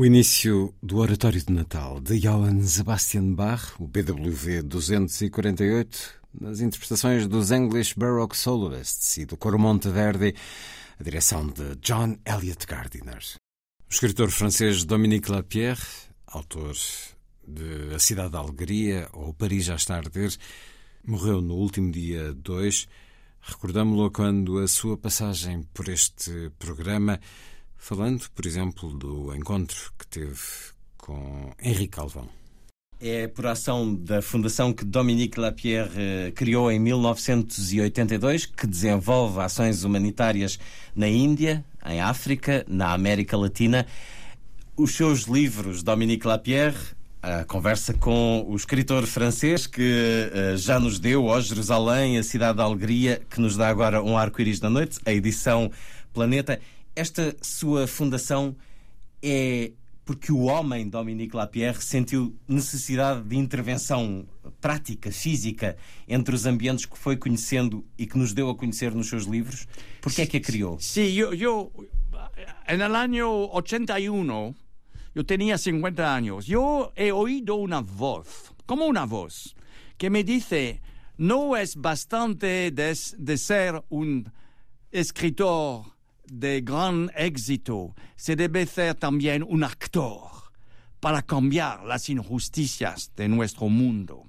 O início do Oratório de Natal de Johann Sebastian Bach, o BWV 248, nas interpretações dos English Baroque Soloists e do Coro Monteverdi, a direção de John Elliott Gardiner. O escritor francês Dominique Lapierre, autor de A Cidade da Alegria ou Paris já está a arder, morreu no último dia 2. Recordámo-lo quando a sua passagem por este programa falando, por exemplo, do encontro que teve com Henrique Calvão. É por ação da fundação que Dominique Lapierre eh, criou em 1982, que desenvolve ações humanitárias na Índia, em África, na América Latina. Os seus livros, Dominique Lapierre, a conversa com o escritor francês que uh, já nos deu, ó Jerusalém, a Cidade da Alegria, que nos dá agora um arco-íris da noite, a edição Planeta esta sua fundação é porque o homem, Dominique Lapierre, sentiu necessidade de intervenção prática, física, entre os ambientes que foi conhecendo e que nos deu a conhecer nos seus livros? Por que é que a criou? Sim, eu, eu en el año 81, eu tinha 50 anos, eu he uma voz, como uma voz, que me dice, não é bastante de, de ser um escritor de gran éxito se debe ser también un actor para cambiar las injusticias de nuestro mundo.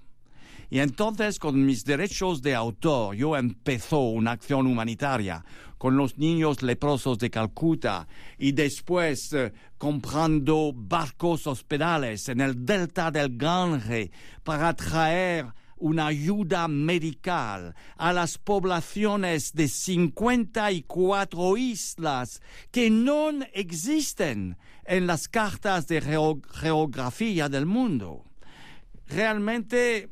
Y entonces con mis derechos de autor yo empezó una acción humanitaria con los niños leprosos de Calcuta y después eh, comprando barcos hospitales en el delta del Gange para traer una ayuda medical a las poblaciones de 54 islas que no existen en las cartas de geografía del mundo. Realmente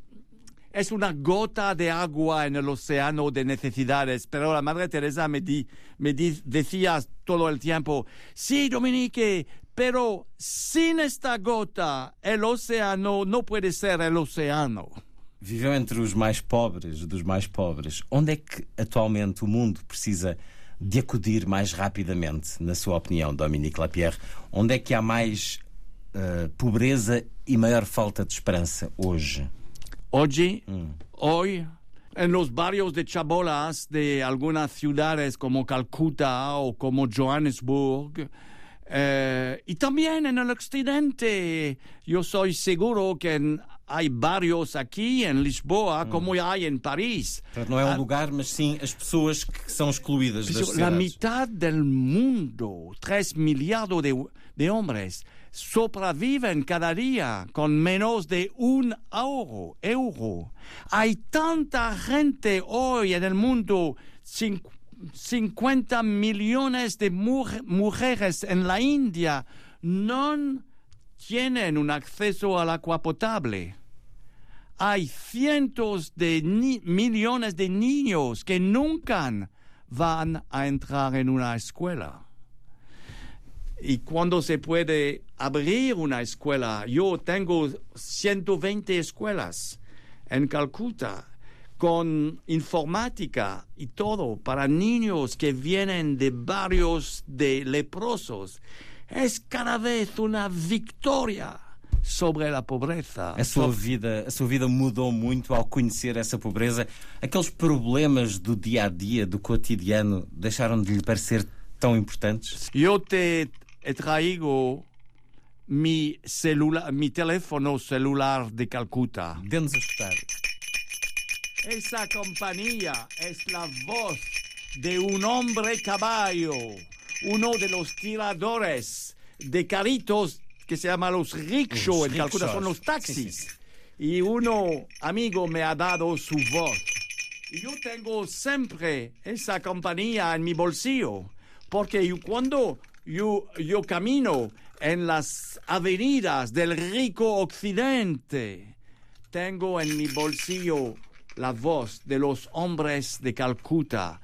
es una gota de agua en el océano de necesidades, pero la Madre Teresa me, decía todo el tiempo, sí, Dominique, pero sin esta gota el océano no puede ser el océano. Viveu entre os mais pobres dos mais pobres. Onde é que atualmente o mundo precisa de acudir mais rapidamente, na sua opinião, Dominique Lapierre? Onde é que há mais uh, pobreza e maior falta de esperança hoje? Hoje, hoy, en los barrios de chabolas de algunas ciudades como Calcuta o como Johannesburg, eh, y también en el occidente, yo soy seguro que Há barrios aqui em Lisboa, hum. como há em Paris. Não é um lugar, mas sim as pessoas que são excluídas das sociedades. A metade do mundo, 3 milhares de, de homens, sobrevivem cada dia com menos de um euro. euro. Há tanta gente hoje no mundo, 50 milhões de mulheres na Índia, não têm um acesso ao agua potable hay cientos de millones de niños que nunca van a entrar en una escuela. Y cuando se puede abrir una escuela, yo tengo 120 escuelas en Calcuta con informática y todo para niños que vienen de barrios de leprosos. Es cada vez una victoria sobre a pobreza. A sua, vida, a sua vida mudou muito ao conhecer essa pobreza. Aqueles problemas do dia a dia, do cotidiano, deixaram de lhe parecer tão importantes? Eu te trago mi, celular, mi teléfono celular de Calcuta. Dê-nos a escutar. Esa compañía es la voz de un hombre caballo, uno de los tiradores de caritos que se llama los rickshaw, en Calcuta son los taxis. Y uno amigo me ha dado su voz. Y yo tengo siempre esa compañía en mi bolsillo, porque yo, cuando yo, yo camino en las avenidas del rico occidente, tengo en mi bolsillo la voz de los hombres de Calcuta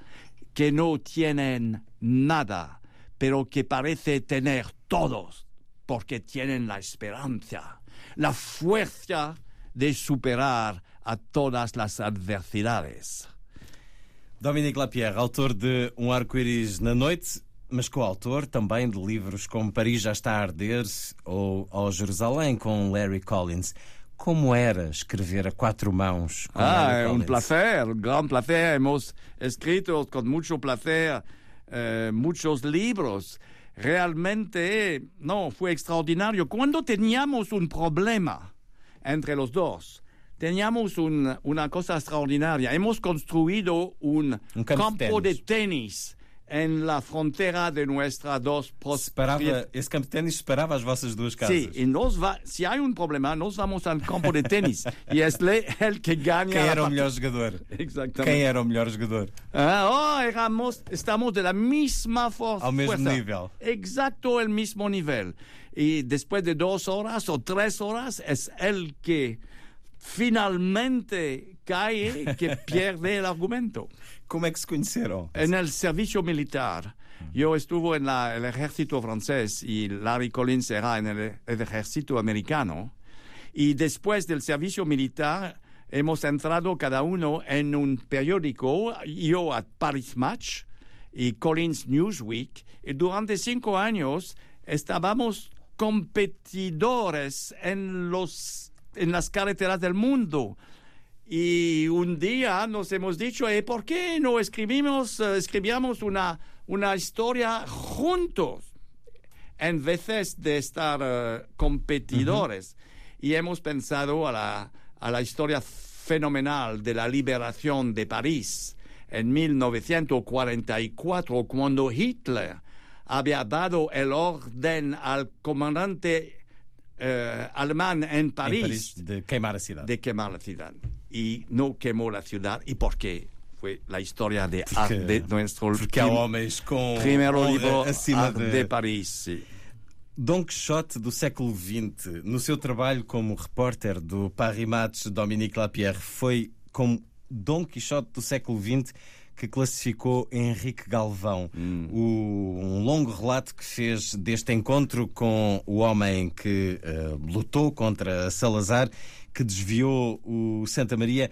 que no tienen nada, pero que parece tener todos, porque tienen la esperanza, la fuerza de superar a todas las adversidades. Dominique Lapierre, autor de Um Arco-Íris na Noite, mas coautor também de livros como Paris já está a arder ou Ao Jerusalém com Larry Collins. Como era escrever a quatro mãos com Ah, Larry es un Collins? placer, un gran placer. Hemos escrito con mucho placer eh, muchos libros. Realmente, no, fue extraordinario. Cuando teníamos un problema entre los dos, teníamos un- una cosa extraordinaria. Hemos construido un, campo de campo de tenis. Tenis en la frontera de nuestras dos Separava, propriedades. esse campo de ténis separava as vossas duas casas. Sí, y nos va, si hay un problema, nos vamos al campo de tenis y es le- el que gana. Quem la era o partida. melhor jogador? Exactamente. Quem era o melhor jogador? Ah, oh, éramos, estamos de la misma for- Ao mesmo fuerza. nível. Exacto el mismo nivel. Y después de dos horas o tres horas es el que finalmente cae que pierde el argumento. ¿Cómo es que se conocieron? En el servicio militar. Yo estuve en la- el ejército francés y Larry Collins era en el, el ejército americano. Y después del servicio militar hemos entrado cada uno en un periódico, yo a Paris Match y Collins Newsweek. Y durante cinco años estábamos competidores en, los, en las carreteras del mundo. Y un día nos hemos dicho, ¿eh, ¿por qué no escribimos, eh, escribíamos una, una historia juntos? En veces de estar eh, competidores. Y hemos pensado a la, a la historia fenomenal de la liberación de París en 1944, cuando Hitler había dado el orden al comandante eh, alemán en París, París, de queimar la ciudad. de quemar la ciudad. Y no quemó la ciudad. ¿Y por qué? Fue la historia de, Porque- de nuestro porque há prim- homens com primeiro honra livro acima Ar- de- de Paris. sim. Dom Quixote do século XX, no seu trabalho como repórter do Paris Match, Dominique Lapierre, foi como Dom Quixote do século XX que classificou Henrique Galvão. O- um longo relato que fez deste encontro com o homem que eh, lutou contra Salazar, que desviou o Santa Maria.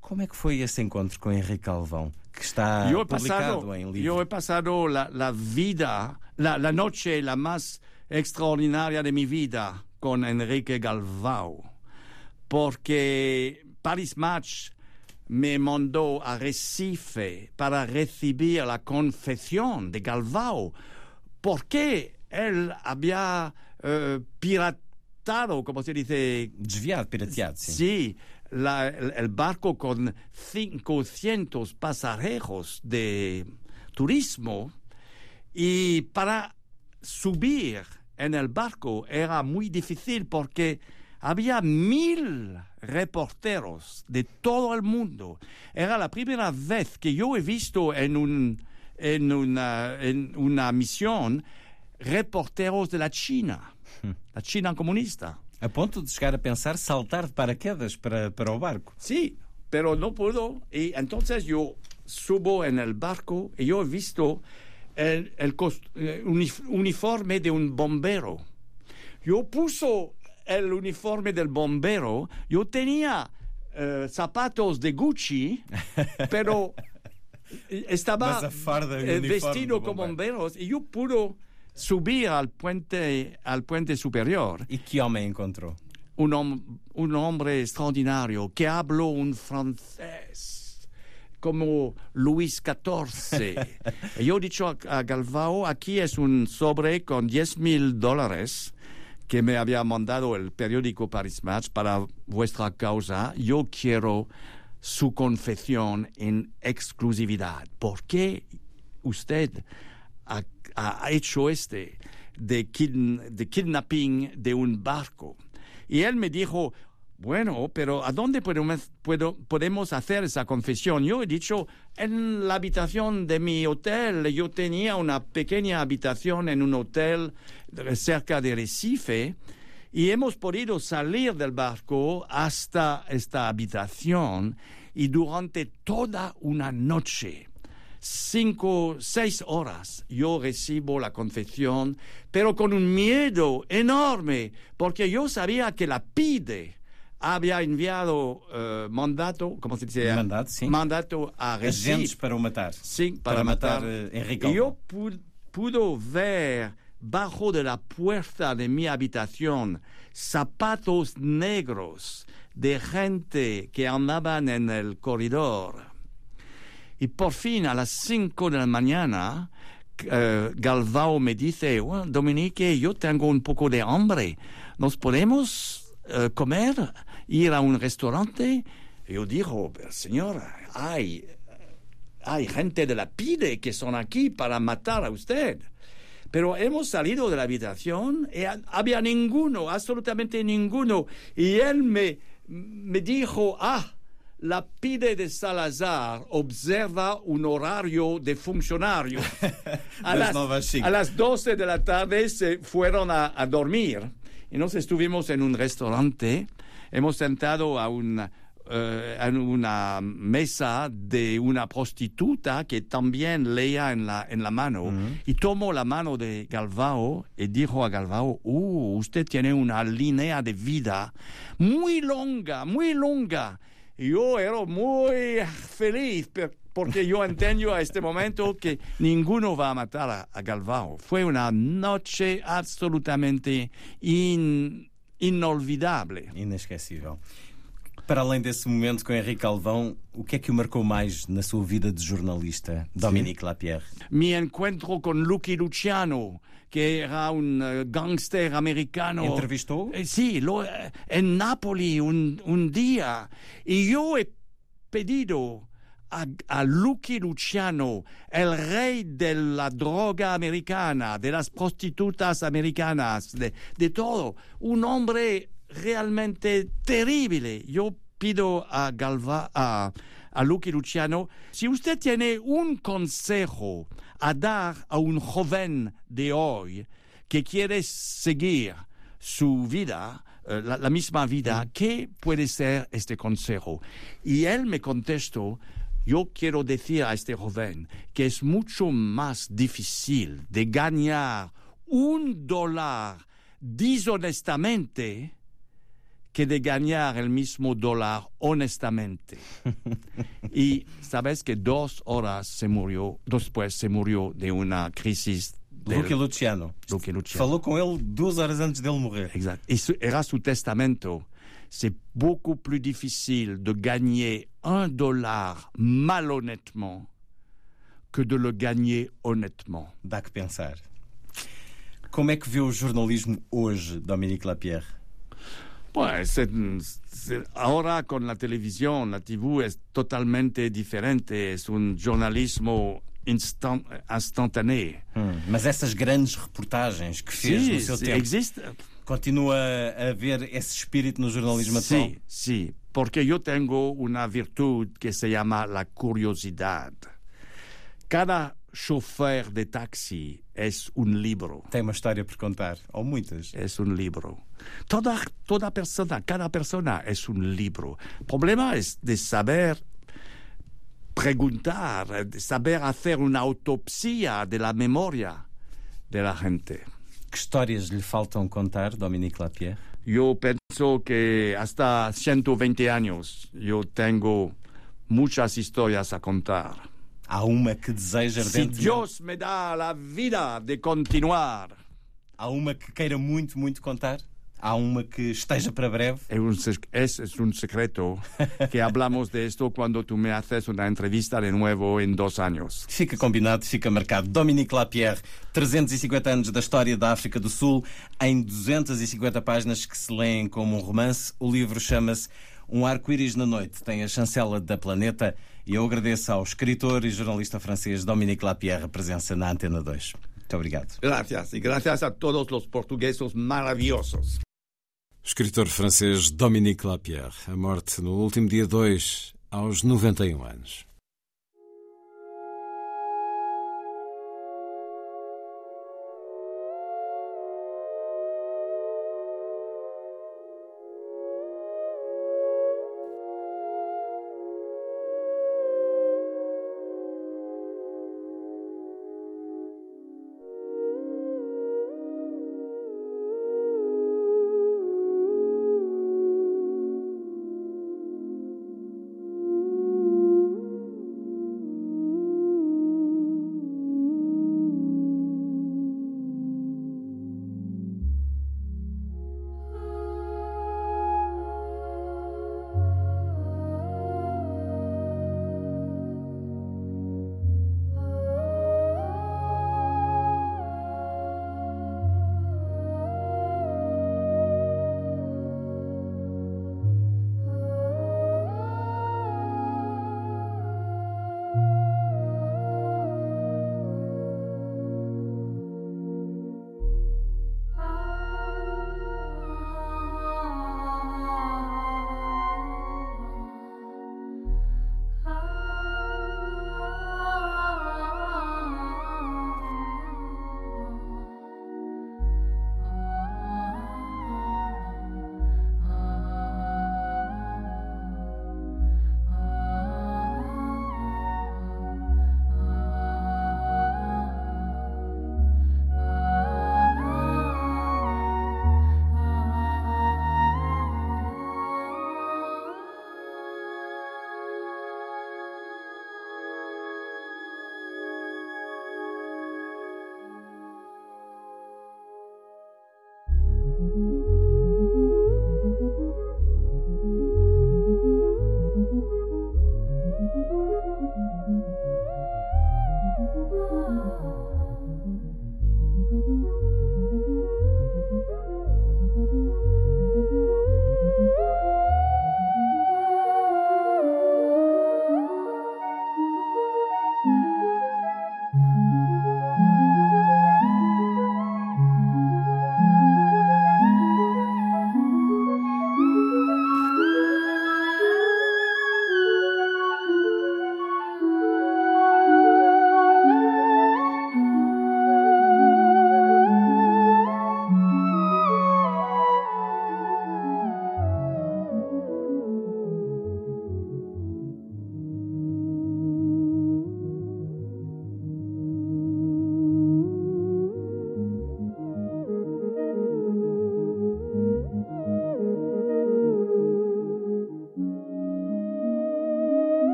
Como é que foi esse encontro com Henrique Galvão, que está yo publicado pasado, em livro? yo he pasado la, la vida, la, la noche la más extraordinaria de mi vida con Enrique Galvao, porque Paris Match me mandó a Recife para recibir la confesión de Galvao, porque él había eh, piratado, como se dice, Desviado, pirateado, sim. Sí, la- el, el barco con 500 pasajeros de turismo y para subir en el barco era muy difícil porque había mil reporteros de todo el mundo. Era la primera vez que yo he visto en, un, en, una, en una misión reporteros de la China, la China comunista. A ponto de chegar a pensar saltar de paraquedas para, para o barco. Sí, pero no pudo. Y entonces yo subo en el barco y yo he visto el, el cos- eh, unif- uniforme de un bombero. Yo puso el uniforme del bombero, yo tenía eh, zapatos de Gucci, pero estaba Mas a farda e o eh, vestido do como bomberos y yo pude subir al puente, al puente superior. E que homem encontrou? un, hom- un hombre extraordinario que habló un francés como Luis XIV. Y Yo he dicho a, a Galvao, aquí es un sobre con 10 mil dólares que me había mandado el periódico Paris Match para vuestra causa. Yo quiero su confesión en exclusividad. ¿Por qué usted ha, hecho este de, kidn- de kidnapping de un barco? Y él me dijo, bueno, pero ¿a dónde podemos, podemos hacer esa confesión? Yo he dicho, en la habitación de mi hotel. Yo tenía una pequeña habitación en un hotel cerca de Recife y hemos podido salir del barco hasta esta habitación y durante toda una noche cinco, seis horas yo recibo la confesión, pero con un miedo enorme, porque yo sabía que la PIDE había enviado eh, mandato, ¿cómo se dice? Mandato, sim. Mandato a Recife. Agentes para o matar. Sim, Para para, matar, matar. eh, Y yo pu- pudo ver bajo de la puerta de mi habitación zapatos negros de gente que andaban en el corredor. Y por fin, a las 5 de la mañana, eh, Galvao me dice, "Bueno, Dominique, yo tengo un poco de hambre. ¿Nos podemos eh, comer? ¿Ir a un restaurante? Yo digo, "Pero, señora, hay, hay gente de la PIDE que son aquí para matar a usted. Pero hemos salido de la habitación y ha- había ninguno, absolutamente ninguno. Y él me, me dijo, ah, la PIDE de Salazar observa un horario de funcionario. a, Das las, a las 12 de la tarde se fueron a, a dormir. Y nos estuvimos en un restaurante, hemos sentado a una, eh, en una mesa de una prostituta que también leía en la, en la mano y tomó la mano de Galvao y dijo a Galvao, uh, usted tiene una línea de vida muy longa, muy longa. Yo era muy feliz porque yo entiendo a este momento que ninguno va a matar a, a Galvao. Fue una noche absolutamente in- inolvidable. Inesquecível. Para além desse momento com Henrique Alvão, o que é que o marcou mais na sua vida de jornalista, Dominique Lapierre? Mi encuentro con Lucky Luciano, que era un eh, gángster americano. ¿Entrevistó? Eh, sí, lo, eh, Nápoles un, un día. Y yo he pedido a, a Lucky Luciano, el rey de la droga americana, de las prostitutas americanas, de, de todo, un hombre realmente terrible. Yo pido a Galva, a, a Lucky Luciano, si usted tiene un consejo a dar a un joven de hoy que quiere seguir su vida, eh, la, la misma vida, ¿qué puede ser este consejo? Y él me contestó, yo quiero decir a este joven que es mucho más difícil de ganar un dólar deshonestamente que de ganar el mismo dólar honestamente. y sabes que dos horas se murió, después se murió de una crisis. del- Lucky Luciano. Lucky Luciano. Falou com ele duas horas antes dele morrer. Et ce era su testamento. C'est beaucoup plus difficile de gagner un dollar malhonnêtement que de le gagner honnêtement. Dá que pensar. Como é que vê o jornalismo hoje, Dominique Lapierre? Pues c'est- c'est- ahora con la televisión, la TV es totalmente diferente, es un jornalismo instan- instantáneo. Hum, mas essas grandes reportagens que fez Sim, no seu sim, tempo, existe. continua a haver esse espírito no jornalismo atual? Sí, sí, porque yo tengo una virtud que se llama la curiosidad. Cada chofer de taxi es un libro. Tem uma história por contar, ou muitas. Es un libro. Toda, toda persona, cada persona es un libro. El problema es de saber preguntar, de saber hacer una autopsia de la memoria de la gente. Que histórias lhe faltam contar, Dominique Lapierre? Yo pienso que hasta 120 años yo tengo muchas historias a contar. Há uma que deseja ardentemente. Dios me da la vida de continuar. Há uma que queira muito, muito contar? Há uma que esteja para breve? Es un, sec- es, es un secreto que hablamos de esto cuando tú me haces una entrevista de nuevo en dos años. Fica combinado, fica marcado. Dominique Lapierre, 350 anos da história da África do Sul, em 250 páginas que se leem como um romance. O livro chama-se Um Arco-Íris na Noite. Tem a chancela da Planeta e eu agradeço ao escritor e jornalista francês Dominique Lapierre a presença na Antena 2. Muito obrigado. Gracias y gracias a todos los portugueses maravillosos. Escritor francês Dominique Lapierre, a morte no último dia 2, aos 91 anos.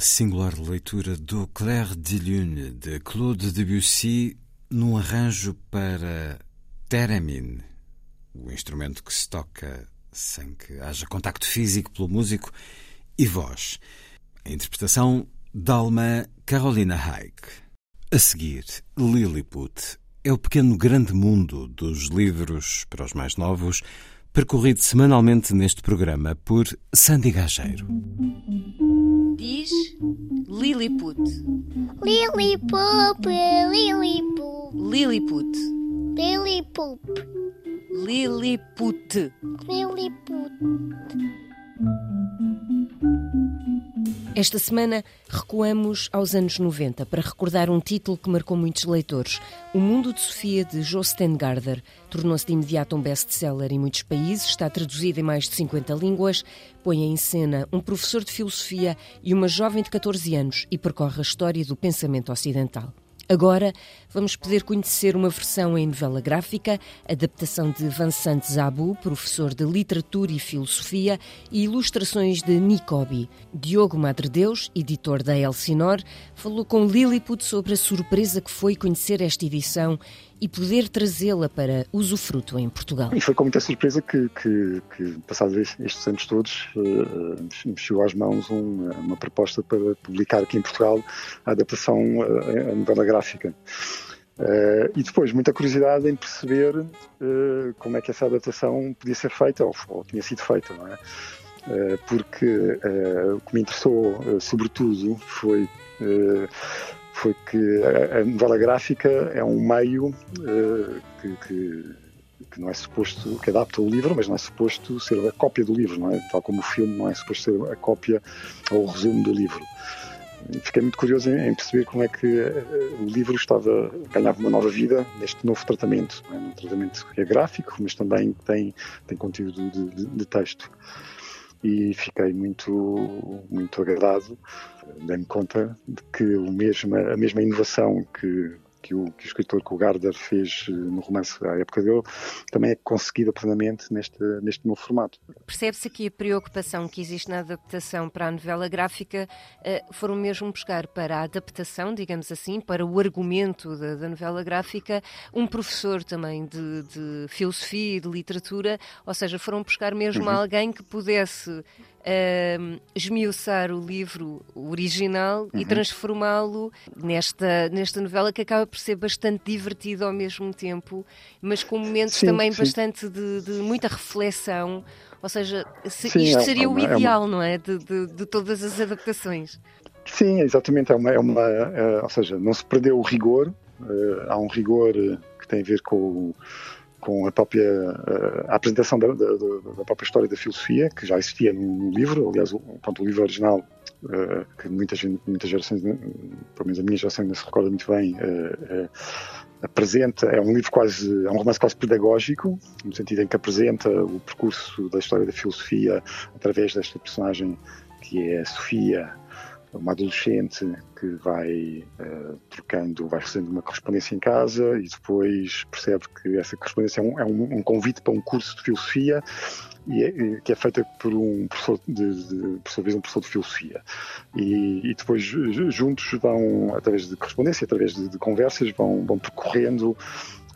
Singular leitura do Clair de Lune de Claude Debussy num arranjo para theremin, o instrumento que se toca sem que haja contacto físico pelo músico, e voz. A interpretação da Carolina Haig. A seguir, Lilliput é o pequeno grande mundo dos livros para os mais novos, percorrido semanalmente neste programa por Sandy Gageiro. Diz Lilliput. Lilliput, Lilliput. Lilliput. Lilliput. Lilliput. Lilliput. Esta semana recuamos aos anos 90 para recordar um título que marcou muitos leitores. O Mundo de Sofia, de Jo Stengarder, tornou-se de imediato um best-seller em muitos países, está traduzido em mais de 50 línguas, põe em cena um professor de filosofia e uma jovem de 14 anos e percorre a história do pensamento ocidental. Agora vamos poder conhecer uma versão em novela gráfica, adaptação de Vincent Zabu, professor de literatura e filosofia, e ilustrações de Nicobi. Diogo Madre Deus, editor da Elsinor, falou com Lilliput sobre a surpresa que foi conhecer esta edição e poder trazê-la para usufruto em Portugal. E foi com muita surpresa que, que, que passados estes anos todos, uh, me chegou às mãos um, uma proposta para publicar aqui em Portugal a adaptação uh, a novela gráfica. Uh, e depois, muita curiosidade em perceber uh, como é que essa adaptação podia ser feita, ou, ou tinha sido feita, não é? Uh, porque o que me interessou, sobretudo, foi foi que a, novela gráfica é um meio uh, que, que, que, não é suposto, que adapta o livro, mas não é suposto ser a cópia do livro, não é? Tal como o filme não é suposto ser a cópia ou o resumo do livro. Fiquei muito curioso em, perceber como é que uh, o livro estava ganhava uma nova vida neste novo tratamento, é? um tratamento que é gráfico, mas também tem tem conteúdo de, de, de texto e fiquei muito, muito agradado. Dei-me conta de que o mesmo, a mesma inovação que, que o, que o escritor que o Gardner fez eh, no romance à época dele também é conseguida plenamente neste, neste novo formato. Percebe-se aqui a preocupação que existe na adaptação para a novela gráfica eh, foram mesmo buscar para a adaptação, digamos assim, para o argumento da, da novela gráfica, um professor também de, de, filosofia e de literatura, ou seja, foram buscar mesmo uhum. alguém que pudesse uh, esmiuçar o livro original uhum. e transformá-lo nesta, nesta novela que acaba por ser bastante divertido ao mesmo tempo, mas com momentos sim, também sim. bastante de, de, muita reflexão. Ou seja, se, sim, isto é seria é uma, o ideal, é uma... não é? De, de, de, todas as adaptações. Sim, exatamente. É uma, é uma é, ou seja, não se perdeu o rigor. Uh, há um rigor que tem a ver com o com a própria a apresentação da, da, da, própria história da filosofia, que já existia no, livro, aliás, o, pronto, o livro original, uh, que muitas, muitas gerações, pelo menos a minha geração ainda se recorda muito bem, apresenta, é um livro quase, é um romance quase pedagógico, no sentido em que apresenta o percurso da história da filosofia através desta personagem que é a Sofia, uma adolescente que vai uh, trocando, vai recebendo uma correspondência em casa e depois percebe que essa correspondência é um, é um, convite para um curso de filosofia e é, que é feita por um professor de, de, por sua vez, um professor de filosofia. E, e, depois juntos vão, através de correspondência, através de, de conversas, vão, vão percorrendo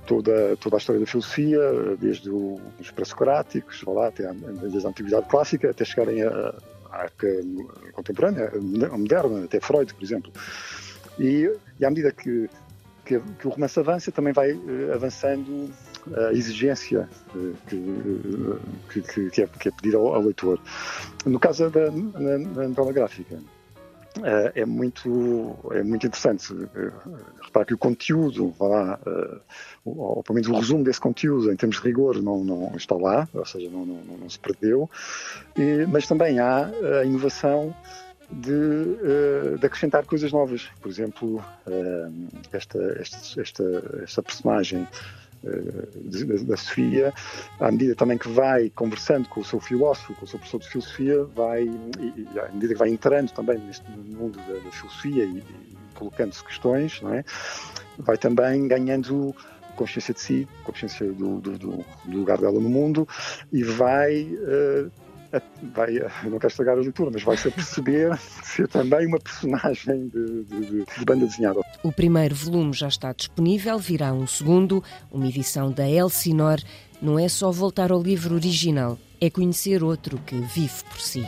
toda, toda a história da filosofia, desde os pré-socráticos, até a, desde a antiguidade clássica, até chegarem a, à época contemporânea, moderna, até Freud, por exemplo. E, e à medida que, que, que, o romance avança, também vai uh, avançando a exigência uh, que, que, é, que é pedida ao, ao, leitor. No caso da, na novela gráfica, é, muito, é muito interessante. Repara que o conteúdo, lá, ou pelo menos o resumo desse conteúdo, em termos de rigor, não, não está lá, ou seja, não, não, não se perdeu, e, mas também há a inovação de, de, acrescentar coisas novas. Por exemplo, esta, esta, esta, esta personagem da Sofia, à medida também que vai conversando com o seu filósofo, com o seu professor de filosofia, vai, e, e à medida que vai entrando também neste mundo da, da filosofia e, e colocando-se questões, não é? vai também ganhando consciência de si, consciência do, do, do, lugar dela no mundo e vai uh, vai, não quero estragar a leitura, mas vai-se perceber ser também uma personagem de, de, de, de banda desenhada. O primeiro volume já está disponível, virá um segundo, uma edição da Elsinore. Não é só voltar ao livro original, é conhecer outro que vive por si.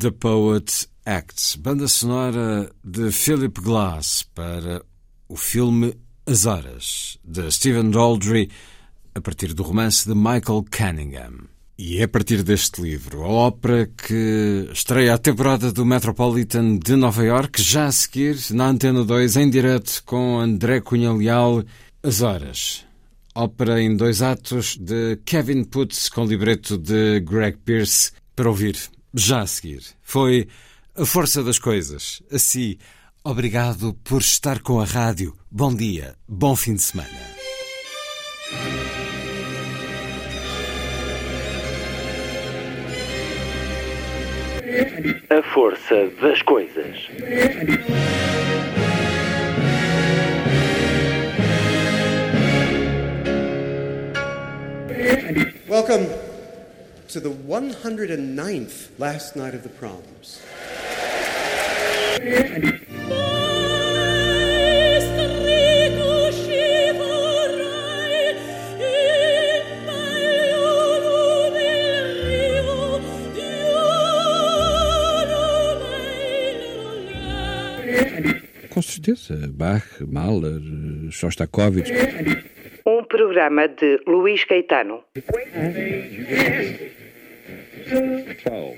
The Poet Acts, banda sonora de Philip Glass para o filme As Horas, de Stephen Daldry, a partir do romance de Michael Cunningham. E é a partir deste livro, a ópera que estreia a temporada do Metropolitan de Nova York, já a seguir, na Antena 2, em direto com André Cunha Leal, As Horas. Ópera em dois atos de Kevin Putz com libreto de Greg Pierce para ouvir já a seguir. Foi a força das coisas. Assim, obrigado por estar com a rádio. Bom dia, bom fim de semana. A força das coisas. Welcome to the 109th last night of the proms. Com certeza. Bach, Mahler, Shostakovich. Um programa de Luís Caetano. 12.